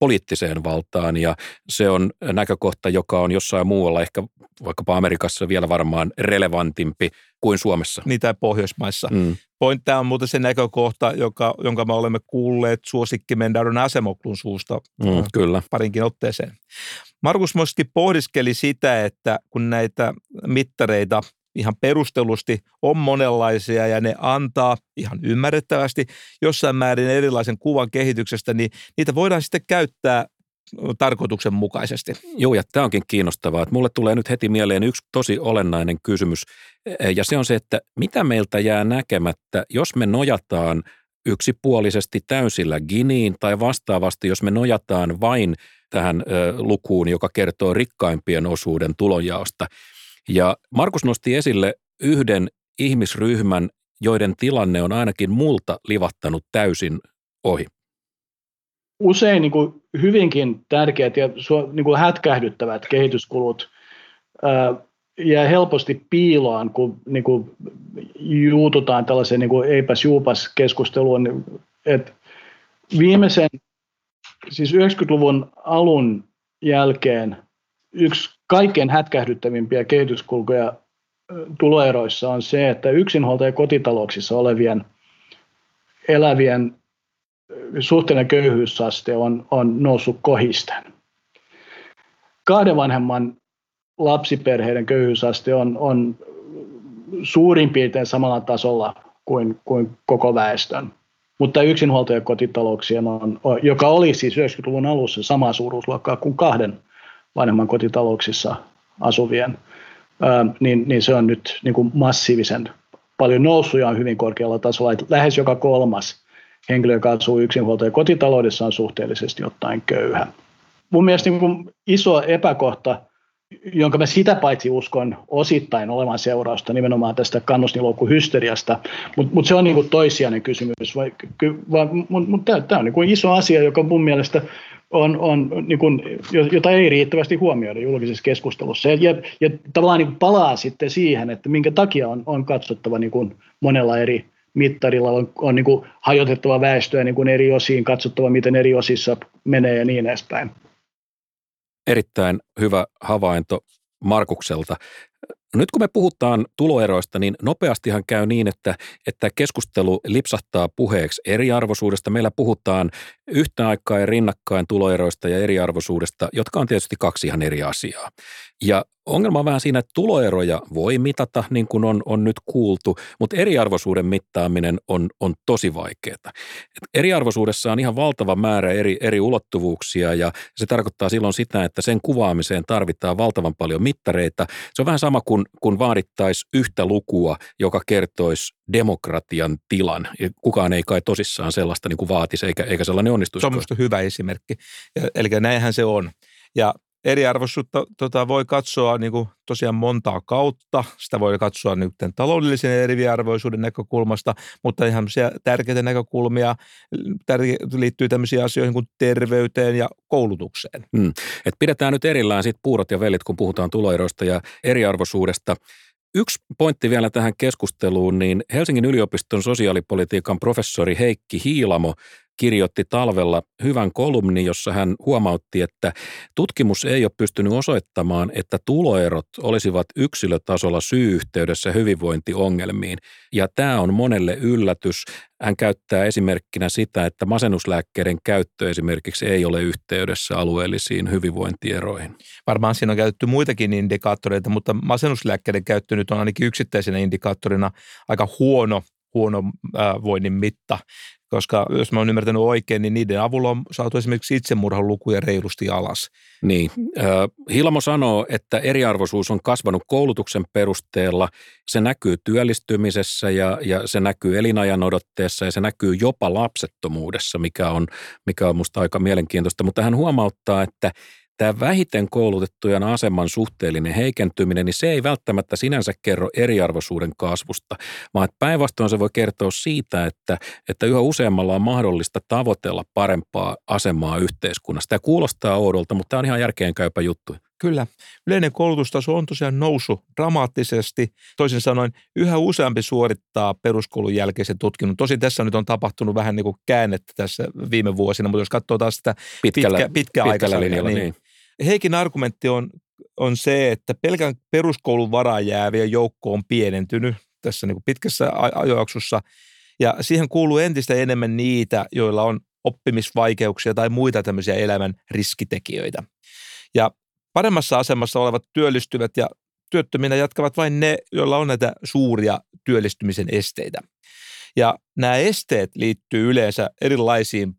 poliittiseen valtaan ja se on näkökohta, joka on jossain muualla, ehkä vaikkapa Amerikassa vielä varmaan relevantimpi kuin Suomessa. Niitä Pohjoismaissa. Mm. Pointti on muuten se näkökohta, joka, jonka me olemme kuulleet suosikkimen Daron Asemoklun suusta mm, äh, kyllä. parinkin otteeseen. Markus Moski pohdiskeli sitä, että kun näitä mittareita ihan perustellusti on monenlaisia ja ne antaa ihan ymmärrettävästi jossain määrin erilaisen kuvan kehityksestä, niin niitä voidaan sitten käyttää tarkoituksenmukaisesti. Joo, ja tämä onkin kiinnostavaa. Että mulle tulee nyt heti mieleen yksi tosi olennainen kysymys, e, ja se on se, että mitä meiltä jää näkemättä, jos me nojataan yksipuolisesti täysillä Giniin tai vastaavasti, jos me nojataan vain tähän lukuun, joka kertoo rikkaimpien osuuden tulonjaosta – ja Markus nosti esille yhden ihmisryhmän, joiden tilanne on ainakin multa livattanut täysin ohi. Usein niin kuin hyvinkin tärkeät ja niin kuin hätkähdyttävät kehityskulut jää helposti piiloon, kun niin kuin juututaan tällaiseen niin kuin eipäs juupas keskusteluun. Et viimeisen, siis 90-luvun alun jälkeen yksi kaikkein hätkähdyttävimpiä kehityskulkuja tuloeroissa on se, että yksinhuoltaja kotitalouksissa olevien elävien suhteellinen köyhyysaste on, on noussut kohisten. kahden vanhemman lapsiperheiden köyhyysaste on, on suurin piirtein samalla tasolla kuin, kuin koko väestön. Mutta yksinhuoltajakotitalouksien on, joka oli siis 90-luvun alussa sama suuruusluokkaa kuin kahden vanhemman kotitalouksissa asuvien, niin, niin se on nyt niin kuin massiivisen paljon noussut ja on hyvin korkealla tasolla. Että lähes joka kolmas henkilö, joka asuu yksinhuoltaja kotitaloudessa, on suhteellisesti ottaen köyhä. Mun mielestä niin kuin iso epäkohta jonka mä sitä paitsi uskon osittain olevan seurausta nimenomaan tästä kannustinloukkuhysteriasta, mutta mut se on niinku toissijainen kysymys. Mutta mut, tämä on niinku iso asia, joka mun mielestä on, on niinku, jota ei riittävästi huomioida julkisessa keskustelussa. Ja, ja, ja tavallaan niinku palaa sitten siihen, että minkä takia on, on katsottava niinku monella eri mittarilla, on, on niinku hajotettava väestöä niinku eri osiin, katsottava miten eri osissa menee ja niin edespäin. Erittäin hyvä havainto Markukselta. Nyt kun me puhutaan tuloeroista, niin nopeastihan käy niin, että, että keskustelu lipsahtaa puheeksi eriarvoisuudesta. Meillä puhutaan yhtä aikaa ja rinnakkain tuloeroista ja eriarvoisuudesta, jotka on tietysti kaksi ihan eri asiaa. Ja ongelma on vähän siinä, että tuloeroja voi mitata, niin kuin on, on nyt kuultu, mutta eriarvoisuuden mittaaminen on, on tosi vaikeaa. Et eriarvoisuudessa on ihan valtava määrä eri, eri ulottuvuuksia ja se tarkoittaa silloin sitä, että sen kuvaamiseen tarvitaan valtavan paljon mittareita. Se on vähän sama kuin kun vaadittaisi yhtä lukua, joka kertoisi demokratian tilan. Kukaan ei kai tosissaan sellaista niin kuin vaatisi, eikä, eikä sellainen onnistuisi. Se on hyvä esimerkki. Eli näinhän se on. Ja eriarvoisuutta tota, voi katsoa niin kuin tosiaan montaa kautta. Sitä voi katsoa nyt taloudellisen eriarvoisuuden näkökulmasta, mutta ihan tärkeitä näkökulmia liittyy tämmöisiin asioihin kuin terveyteen ja koulutukseen. Hmm. Et pidetään nyt erillään sit puurot ja velit, kun puhutaan tuloeroista ja eriarvoisuudesta. Yksi pointti vielä tähän keskusteluun, niin Helsingin yliopiston sosiaalipolitiikan professori Heikki Hiilamo kirjoitti talvella hyvän kolumnin, jossa hän huomautti, että tutkimus ei ole pystynyt osoittamaan, että tuloerot olisivat yksilötasolla syy-yhteydessä hyvinvointiongelmiin. Ja tämä on monelle yllätys. Hän käyttää esimerkkinä sitä, että masennuslääkkeiden käyttö esimerkiksi ei ole yhteydessä alueellisiin hyvinvointieroihin. Varmaan siinä on käytetty muitakin indikaattoreita, mutta masennuslääkkeiden käyttö nyt on ainakin yksittäisenä indikaattorina aika huono huono voinnin mitta, koska jos mä oon ymmärtänyt oikein, niin niiden avulla on saatu esimerkiksi itsemurhan lukuja reilusti alas. Niin. Hilmo sanoo, että eriarvoisuus on kasvanut koulutuksen perusteella. Se näkyy työllistymisessä ja, ja se näkyy elinajan odotteessa ja se näkyy jopa lapsettomuudessa, mikä on, mikä on musta aika mielenkiintoista. Mutta hän huomauttaa, että tämä vähiten koulutettujen aseman suhteellinen heikentyminen, niin se ei välttämättä sinänsä kerro eriarvoisuuden kasvusta, vaan päinvastoin se voi kertoa siitä, että, että yhä useammalla on mahdollista tavoitella parempaa asemaa yhteiskunnassa. Tämä kuulostaa oudolta, mutta tämä on ihan järkeenkäypä juttu. Kyllä. Yleinen koulutustaso on tosiaan noussut dramaattisesti. Toisin sanoen yhä useampi suorittaa peruskoulun jälkeisen tutkinnon. Tosin tässä nyt on tapahtunut vähän niin kuin käännettä tässä viime vuosina, mutta jos katsoo taas sitä pitkällä, pitkä, pitkä pitkällä linjalla, niin, niin Heikin argumentti on, on se, että pelkän peruskoulun varaan jäävien joukko on pienentynyt tässä niin kuin pitkässä ajojaksossa, ja siihen kuuluu entistä enemmän niitä, joilla on oppimisvaikeuksia tai muita tämmöisiä elämän riskitekijöitä. Ja paremmassa asemassa olevat työllistyvät ja työttöminä jatkavat vain ne, joilla on näitä suuria työllistymisen esteitä. Ja nämä esteet liittyy yleensä erilaisiin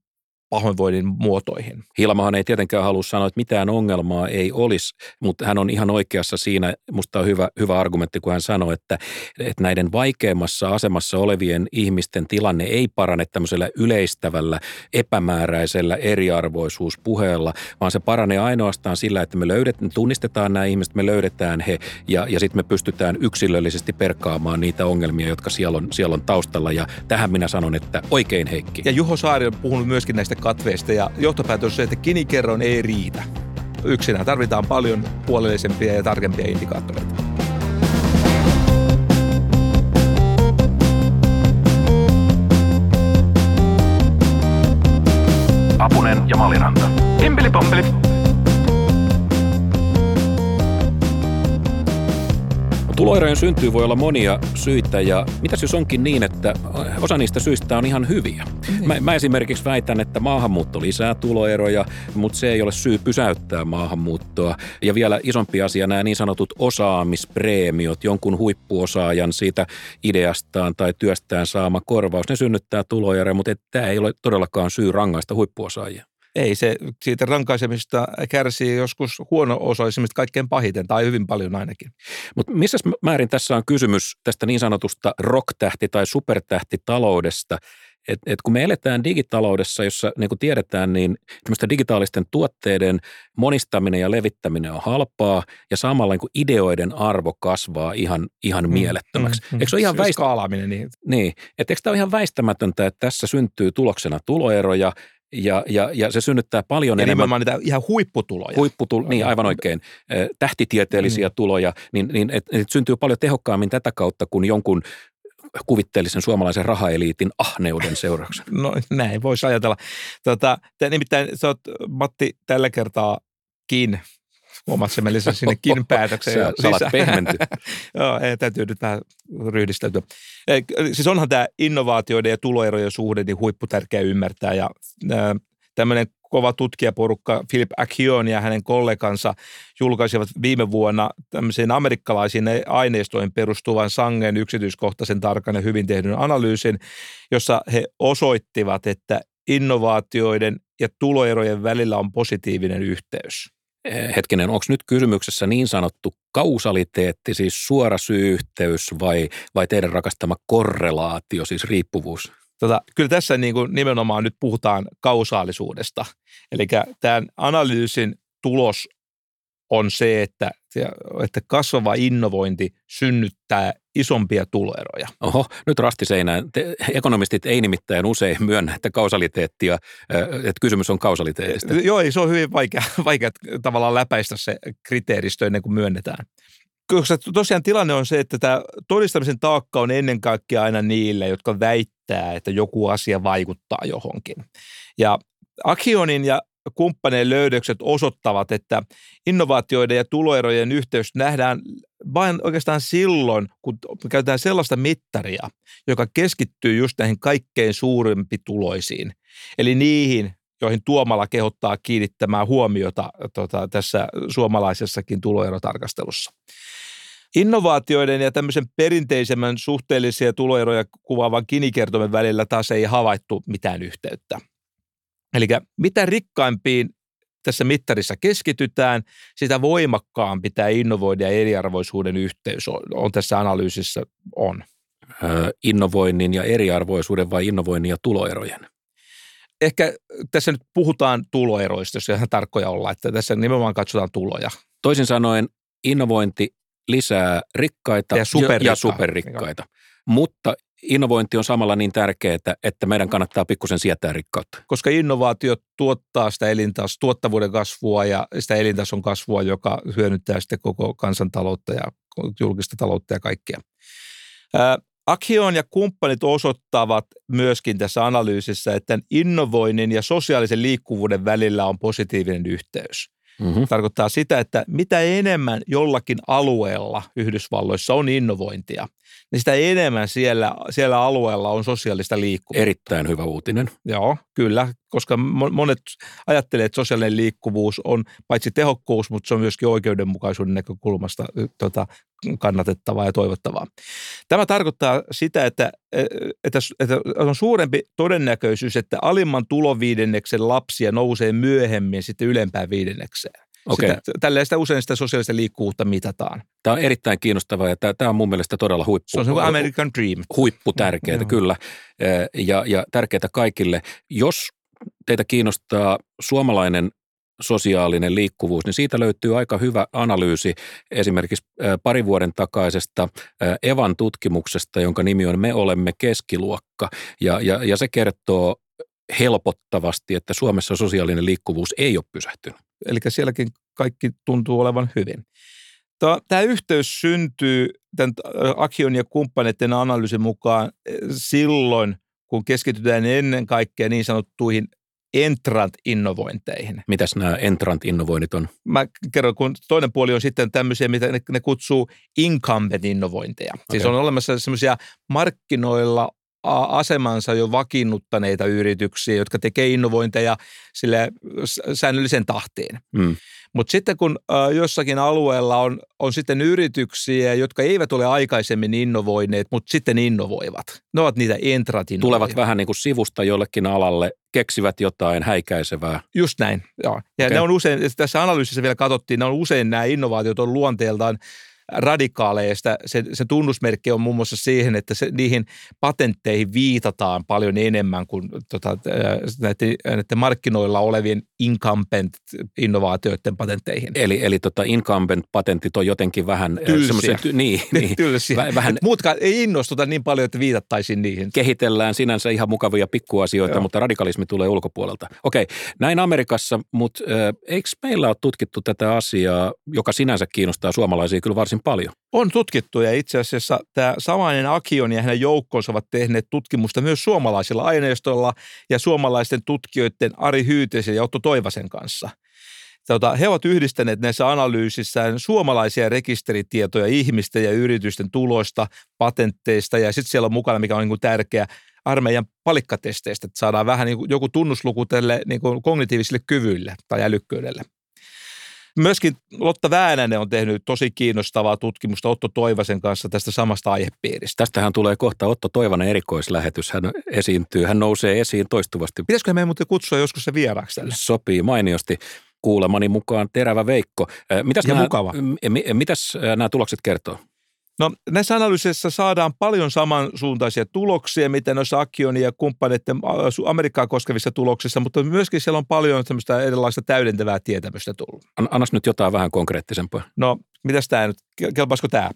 pahoinvoinnin muotoihin. Hilmahan ei tietenkään halua sanoa, että mitään ongelmaa ei olisi, mutta hän on ihan oikeassa siinä. Musta on hyvä, hyvä argumentti, kun hän sanoi, että, että näiden vaikeimmassa asemassa olevien ihmisten tilanne ei parane tämmöisellä yleistävällä, epämääräisellä eriarvoisuuspuheella, vaan se paranee ainoastaan sillä, että me löydet, tunnistetaan nämä ihmiset, me löydetään he ja, ja sitten me pystytään yksilöllisesti perkaamaan niitä ongelmia, jotka siellä on, siellä on taustalla. Ja tähän minä sanon, että oikein Heikki. Ja Juho Saari on puhunut myöskin näistä katveista ja johtopäätös on se, että kinikerron ei riitä. Yksinään tarvitaan paljon puolellisempia ja tarkempia indikaattoreita. Apunen ja Maliranta. Pimpeli pompeli. Tuloerojen syntyy voi olla monia syitä ja mitä jos onkin niin, että osa niistä syistä on ihan hyviä. Niin. Mä, mä esimerkiksi väitän, että maahanmuutto lisää tuloeroja, mutta se ei ole syy pysäyttää maahanmuuttoa. Ja vielä isompi asia nämä niin sanotut osaamispreemiot, jonkun huippuosaajan siitä ideastaan tai työstään saama korvaus, ne synnyttää tuloeroja, mutta tämä ei ole todellakaan syy rangaista huippuosaajia. Ei, se siitä rankaisemista kärsii joskus huono-osaisimmista kaikkein pahiten, tai hyvin paljon ainakin. Mutta missä määrin tässä on kysymys tästä niin sanotusta rocktähti- tai supertähtitaloudesta, et, et kun me eletään digitaloudessa, jossa niin kuin tiedetään, niin digitaalisten tuotteiden monistaminen ja levittäminen on halpaa ja samalla niin kuin ideoiden arvo kasvaa ihan, ihan mm, mielettömäksi. Mm, mm, eikö se ole ihan väist... niin. Niin, että eikö tämä ole ihan väistämätöntä, että tässä syntyy tuloksena tuloeroja ja, ja, ja se synnyttää paljon ja enemmän. niitä ihan huipputuloja. Huipputul, niin, aivan oikein. Tähtitieteellisiä mm. tuloja, niin, niin et, et syntyy paljon tehokkaammin tätä kautta kuin jonkun kuvitteellisen suomalaisen rahaeliitin ahneuden seurauksena. [LAUGHS] No näin voisi ajatella. Tota, nimittäin sä oot, Matti, tällä kertaa kiinni Huomaatko, mä lisäsin sinne kin [LAUGHS] päätöksen. Sä, sä olet pehmenty. [LAUGHS] Joo, ei, täytyy nyt vähän ryhdistäytyä. Siis onhan tämä innovaatioiden ja tuloerojen suhde niin huipputärkeä ymmärtää ja tämmöinen kova tutkijaporukka Philip Akion ja hänen kollegansa julkaisivat viime vuonna tämmöisiin amerikkalaisiin aineistoihin perustuvan sangen yksityiskohtaisen tarkan ja hyvin tehdyn analyysin, jossa he osoittivat, että innovaatioiden ja tuloerojen välillä on positiivinen yhteys. Eh, hetkinen, onko nyt kysymyksessä niin sanottu kausaliteetti, siis suora syy-yhteys vai, vai teidän rakastama korrelaatio, siis riippuvuus? Tota, kyllä tässä niin kuin nimenomaan nyt puhutaan kausaalisuudesta. Eli tämän analyysin tulos on se, että, että kasvava innovointi synnyttää isompia tuloeroja. Oho, nyt rasti seinään. Te, ekonomistit ei nimittäin usein myönnä, että kausaliteettia, että kysymys on kausaliteetista. Joo, se on hyvin vaikea, vaikea tavallaan läpäistä se kriteeristö ennen kuin myönnetään. Koska tosiaan tilanne on se, että tämä todistamisen taakka on ennen kaikkea aina niille, jotka väittää, että joku asia vaikuttaa johonkin. Ja Akionin ja kumppaneen löydökset osoittavat, että innovaatioiden ja tuloerojen yhteys nähdään vain oikeastaan silloin, kun käytetään sellaista mittaria, joka keskittyy just näihin kaikkein suurimpi tuloisiin. Eli niihin, joihin Tuomala kehottaa kiinnittämään huomiota tota, tässä suomalaisessakin tuloerotarkastelussa. Innovaatioiden ja tämmöisen perinteisemmän suhteellisia tuloeroja kuvaavan kinikertomen välillä taas ei havaittu mitään yhteyttä. Eli mitä rikkaimpiin tässä mittarissa keskitytään, sitä voimakkaampi tämä innovoinnin ja eriarvoisuuden yhteys on, on tässä analyysissä on. Öö, innovoinnin ja eriarvoisuuden vai innovoinnin ja tuloerojen? Ehkä tässä nyt puhutaan tuloeroista, jos ihan tarkkoja olla, että tässä nimenomaan katsotaan tuloja. Toisin sanoen innovointi lisää rikkaita ja, superrikkaita. ja superrikkaita. Mutta innovointi on samalla niin tärkeää, että meidän kannattaa pikkusen sietää rikkautta. Koska innovaatio tuottaa sitä elintas, tuottavuuden kasvua ja sitä elintason kasvua, joka hyödyttää sitten koko kansantaloutta ja julkista taloutta ja kaikkea. Akion ja kumppanit osoittavat myöskin tässä analyysissä, että innovoinnin ja sosiaalisen liikkuvuuden välillä on positiivinen yhteys. Mm-hmm. Tarkoittaa sitä, että mitä enemmän jollakin alueella Yhdysvalloissa on innovointia, niin sitä enemmän siellä, siellä alueella on sosiaalista liikkuvuutta. Erittäin hyvä uutinen. Joo, kyllä, koska monet ajattelee, että sosiaalinen liikkuvuus on paitsi tehokkuus, mutta se on myöskin oikeudenmukaisuuden näkökulmasta tota, kannatettavaa ja toivottavaa. Tämä tarkoittaa sitä, että, että, että on suurempi todennäköisyys, että alimman tuloviidenneksen lapsia nousee myöhemmin sitten ylempään viidennekseen. Okay. Sitä, tällä sitä usein sitä sosiaalista liikkuvuutta mitataan. Tämä on erittäin kiinnostavaa ja tämä, tämä on mun mielestä todella huippu. Se on se American Dream. Huippu tärkeää, mm, kyllä. Ja, ja tärkeää kaikille. Jos teitä kiinnostaa suomalainen sosiaalinen liikkuvuus, niin siitä löytyy aika hyvä analyysi esimerkiksi parin vuoden takaisesta Evan tutkimuksesta, jonka nimi on Me olemme keskiluokka. Ja, ja, ja se kertoo helpottavasti, että Suomessa sosiaalinen liikkuvuus ei ole pysähtynyt. Eli sielläkin kaikki tuntuu olevan hyvin. Tämä yhteys syntyy tämän Akion ja kumppaneiden analyysin mukaan silloin, kun keskitytään ennen kaikkea niin sanottuihin entrant-innovointeihin. Mitäs nämä entrant-innovoinnit on? Mä kerron, kun toinen puoli on sitten tämmöisiä, mitä ne, ne kutsuu incumbent-innovointeja. Okay. Siis on olemassa semmoisia markkinoilla asemansa jo vakiinnuttaneita yrityksiä, jotka tekee innovointeja sille säännöllisen tahtiin. Mm. Mutta sitten kun jossakin alueella on, on sitten yrityksiä, jotka eivät ole aikaisemmin innovoineet, mutta sitten innovoivat. Ne ovat niitä entrat Tulevat vähän niin kuin sivusta jollekin alalle, keksivät jotain häikäisevää. Just näin, joo. Ja okay. ne on usein, tässä analyysissä vielä katsottiin, ne on usein nämä innovaatiot on luonteeltaan radikaaleista. Se, se tunnusmerkki on muun muassa siihen, että se, niihin patentteihin viitataan paljon enemmän kuin tota, näiden, näiden markkinoilla olevien incumbent-innovaatioiden patentteihin. Eli, eli tota incumbent-patentit on jotenkin vähän... Tylsiä. Niin, [LAUGHS] niin. Tylsiä. Väh, vähän, muutkaan ei innostuta niin paljon, että viitattaisiin niihin. Kehitellään sinänsä ihan mukavia pikkuasioita, Joo. mutta radikalismi tulee ulkopuolelta. Okei, näin Amerikassa, mutta eikö meillä ole tutkittu tätä asiaa, joka sinänsä kiinnostaa suomalaisia kyllä varsin paljon. On tutkittu ja itse asiassa tämä samainen Akion ja hänen joukkonsa ovat tehneet tutkimusta myös suomalaisilla aineistoilla ja suomalaisten tutkijoiden Ari Hyytisen ja Otto Toivasen kanssa. Tota, he ovat yhdistäneet näissä analyysissään suomalaisia rekisteritietoja ihmisten ja yritysten tuloista, patentteista ja sitten siellä on mukana, mikä on niin kuin tärkeä, armeijan palikkatesteistä, että saadaan vähän niin kuin joku tunnusluku tälle niin kuin kognitiivisille kyvyille tai älykkyydelle. Myöskin Lotta Väänänen on tehnyt tosi kiinnostavaa tutkimusta Otto Toivasen kanssa tästä samasta aihepiiristä. Tästähän tulee kohta Otto Toivanen erikoislähetys. Hän esiintyy, hän nousee esiin toistuvasti. Pitäisikö meidän muuten kutsua joskus se vieraaksi tälle? Sopii mainiosti kuulemani mukaan Terävä Veikko. Mitäs ja nämä, mukava. Mitäs nämä tulokset kertoo? No näissä analyyseissa saadaan paljon samansuuntaisia tuloksia, mitä noissa Akion ja kumppaneiden Amerikkaa koskevissa tuloksissa, mutta myöskin siellä on paljon tämmöistä erilaista täydentävää tietämystä tullut. Annas nyt jotain vähän konkreettisempaa. No, mitäs tämä nyt, kelpaisiko tämä?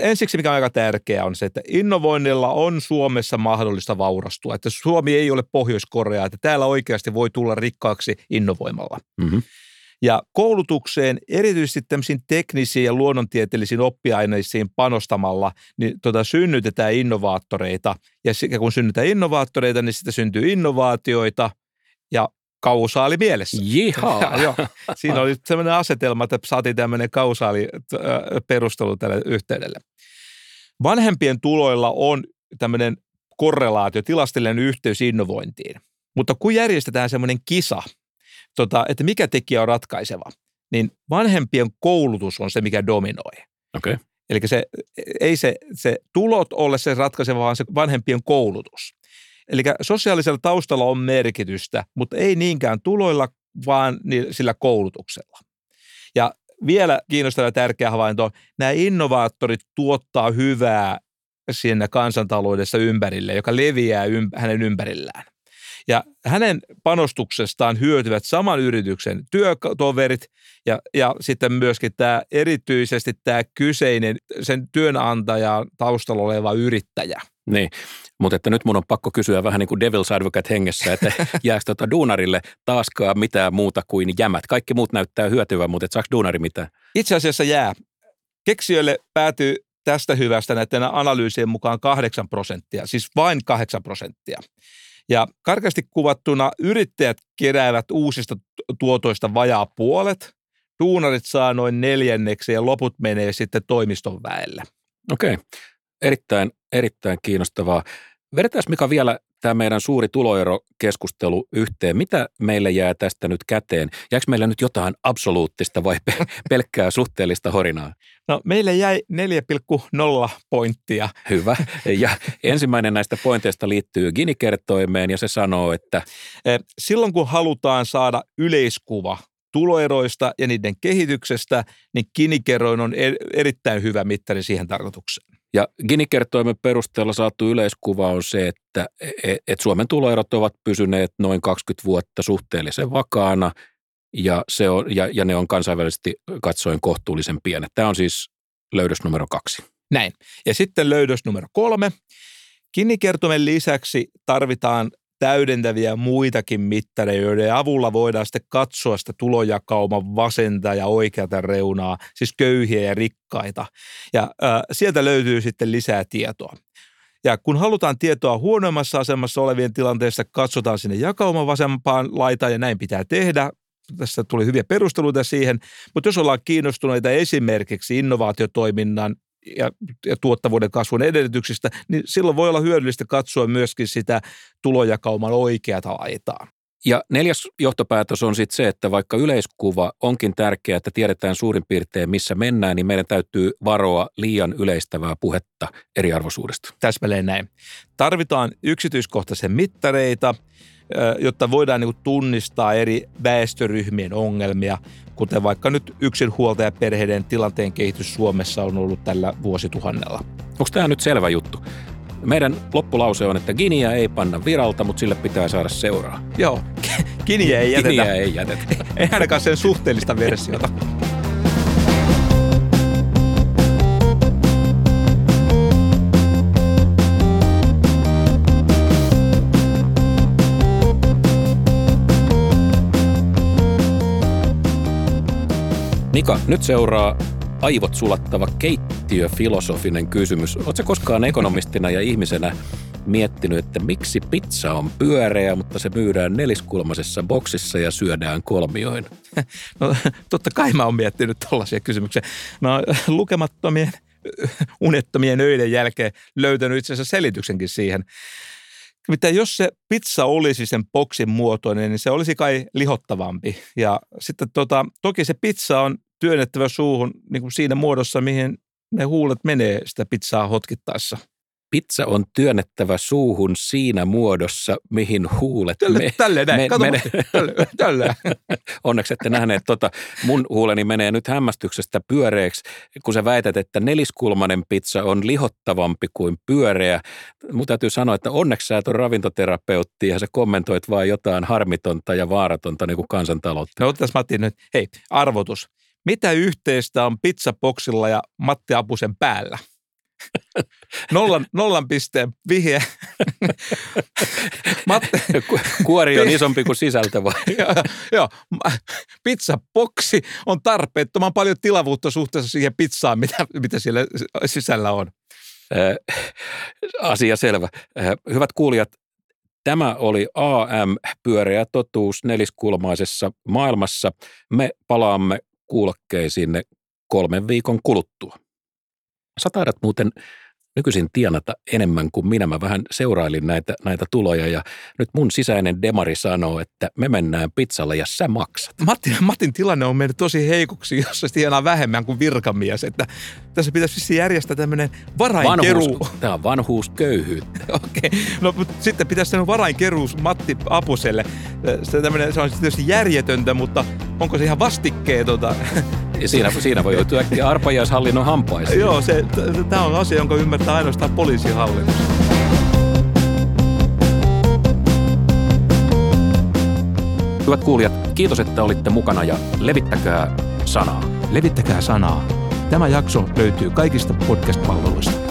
Ensiksi, mikä on aika tärkeää, on se, että innovoinnilla on Suomessa mahdollista vaurastua. Että Suomi ei ole Pohjois-Korea, että täällä oikeasti voi tulla rikkaaksi innovoimalla. Mm-hmm. Ja koulutukseen, erityisesti tämmöisiin teknisiin ja luonnontieteellisiin oppiaineisiin panostamalla, niin tota, synnytetään innovaattoreita. Ja kun synnytetään innovaattoreita, niin sitten syntyy innovaatioita ja kausaali mielessä. Jihaa. [LAUGHS] Joo. Siinä oli sellainen asetelma, että saatiin tämmöinen kausaali perustelu tälle yhteydelle. Vanhempien tuloilla on tämmöinen korrelaatio, tilastillinen yhteys innovointiin. Mutta kun järjestetään semmoinen kisa – että mikä tekijä on ratkaiseva, niin vanhempien koulutus on se, mikä dominoi. Okay. Eli se, ei se, se tulot ole se ratkaiseva, vaan se vanhempien koulutus. Eli sosiaalisella taustalla on merkitystä, mutta ei niinkään tuloilla, vaan sillä koulutuksella. Ja vielä kiinnostava ja tärkeä havainto, nämä innovaattorit tuottaa hyvää siinä kansantaloudessa ympärille, joka leviää ymp- hänen ympärillään. Ja hänen panostuksestaan hyötyvät saman yrityksen työtoverit ja, ja sitten myöskin tämä erityisesti tämä kyseinen sen työnantajan taustalla oleva yrittäjä. Niin, mutta että nyt mun on pakko kysyä vähän niin kuin Devil's Advocate hengessä, että [LAUGHS] jääkö tuota duunarille taaskaan mitään muuta kuin jämät. Kaikki muut näyttää hyötyvän, mutta et saako duunari mitään? Itse asiassa jää. Keksijöille päätyy tästä hyvästä näiden analyysien mukaan 8 prosenttia, siis vain 8 prosenttia. Ja karkeasti kuvattuna yrittäjät keräävät uusista tuotoista vajaa puolet, duunarit saa noin neljänneksi ja loput menee sitten toimiston väelle. Okei, erittäin, erittäin kiinnostavaa. Vedetään Mika vielä tämä meidän suuri tuloerokeskustelu yhteen. Mitä meille jää tästä nyt käteen? Jääkö meillä nyt jotain absoluuttista vai [LAUGHS] pelkkää suhteellista horinaa? No meille jäi 4,0 pointtia. Hyvä. [LAUGHS] Ja ensimmäinen näistä pointeista liittyy Gini-kertoimeen ja se sanoo, että... Eh, silloin kun halutaan saada yleiskuva tuloeroista ja niiden kehityksestä, niin Gini-kerroin on erittäin hyvä mittari siihen tarkoitukseen. Ja Gini-kertoimen perusteella saatu yleiskuva on se, että et, et Suomen tuloerot ovat pysyneet noin 20 vuotta suhteellisen vakaana ja, se on, ja, ja ne on kansainvälisesti katsoen kohtuullisen pienet. Tämä on siis löydös numero kaksi. Näin. Ja sitten löydös numero kolme. Gini-kertoimen lisäksi tarvitaan täydentäviä muitakin mittareita, joiden avulla voidaan sitten katsoa sitä tulojakauman vasenta ja oikeata reunaa, siis köyhiä ja rikkaita. Ja äh, sieltä löytyy sitten lisää tietoa. Ja kun halutaan tietoa huonoimmassa asemassa olevien tilanteesta, katsotaan sinne jakauman vasempaan laitaan ja näin pitää tehdä. Tässä tuli hyviä perusteluita siihen, mutta jos ollaan kiinnostuneita esimerkiksi innovaatiotoiminnan ja, ja tuottavuuden kasvun edellytyksistä, niin silloin voi olla hyödyllistä katsoa myöskin sitä tulojakauman oikeata laitaa. Ja neljäs johtopäätös on sitten se, että vaikka yleiskuva onkin tärkeää, että tiedetään suurin piirtein missä mennään, niin meidän täytyy varoa liian yleistävää puhetta eriarvoisuudesta. Täsmälleen näin. Tarvitaan yksityiskohtaisen mittareita, jotta voidaan niin tunnistaa eri väestöryhmien ongelmia, kuten vaikka nyt yksinhuoltajaperheiden tilanteen kehitys Suomessa on ollut tällä vuosituhannella. Onko tämä nyt selvä juttu? Meidän loppulause on, että Giniä ei panna viralta, mutta sille pitää saada seuraa. Joo, [LAUGHS] Giniä ei jätetä. Giniä ei jätetä. ei ainakaan sen suhteellista versiota. Mika, nyt seuraa aivot sulattava keittiöfilosofinen kysymys. Oletko koskaan ekonomistina ja ihmisenä miettinyt, että miksi pizza on pyöreä, mutta se myydään neliskulmaisessa boksissa ja syödään kolmioin? [LAUGHS] No totta kai mä oon miettinyt tällaisia kysymyksiä. Mä oon lukemattomien unettomien öiden jälkeen löytänyt itse asiassa selityksenkin siihen. Mitä jos se pizza olisi sen boksin muotoinen, niin se olisi kai lihottavampi. Ja sitten tota, toki se pizza on työnnettävä suuhun niin kuin siinä muodossa, mihin ne huulet menee sitä pizzaa hotkittaessa. Pizza on työnnettävä suuhun siinä muodossa, mihin huulet tälle, me, tälle näin, me, kato, mene. Tälle, tälle. [LAUGHS] Onneksi ette nähneet, tota, mun huuleni menee nyt hämmästyksestä pyöreäksi, kun sä väität, että neliskulmainen pizza on lihottavampi kuin pyöreä. Mun täytyy sanoa, että onneksi sä et ole ravintoterapeutti ja sä kommentoit vain jotain harmitonta ja vaaratonta niin kuin kansantaloutta. No otetaan Matti nyt, hei, arvotus. Mitä yhteistä on pizzaboksilla ja Matti Apusen päällä? Nollan, nollan pisteen vihje. [LAUGHS] Matte, Kuori on isompi kuin sisältö vai? [LAUGHS] joo, joo. Pizzaboksi on tarpeettoman paljon tilavuutta suhteessa siihen pizzaan, mitä, mitä siellä sisällä on. asia selvä. hyvät kuulijat, Tämä oli AM Pyöreä totuus neliskulmaisessa maailmassa. Me palaamme kuulokkeisiinne kolmen viikon kuluttua. Sä taidat muuten nykyisin tienata enemmän kuin minä. Mä vähän seurailin näitä, näitä tuloja ja nyt mun sisäinen demari sanoo, että me mennään pizzalle ja sä maksat. Matin, Matin tilanne on mennyt tosi heikoksi, jos se tienaa vähemmän kuin virkamies. Että tässä pitäisi siis järjestää tämmöinen varainkeru. Vanhuus, tämä on vanhuusköyhyyttä. [LAUGHS] Okei, okay. no mutta sitten pitäisi tehdä varainkeruus Matti Apuselle. Se, tämmöinen, se on tietysti järjetöntä, mutta onko se ihan vastikkeetonta? [LAUGHS] Ja siinä, siinä voi joutua äkkiä arpajaishallinnon hampaisiin. Joo, se, tämä on asia, jonka ymmärtää ainoastaan poliisihallitus. Hyvät kuulijat, kiitos, että olitte mukana ja levittäkää sanaa. Levittäkää sanaa. Tämä jakso löytyy kaikista podcast-palveluista.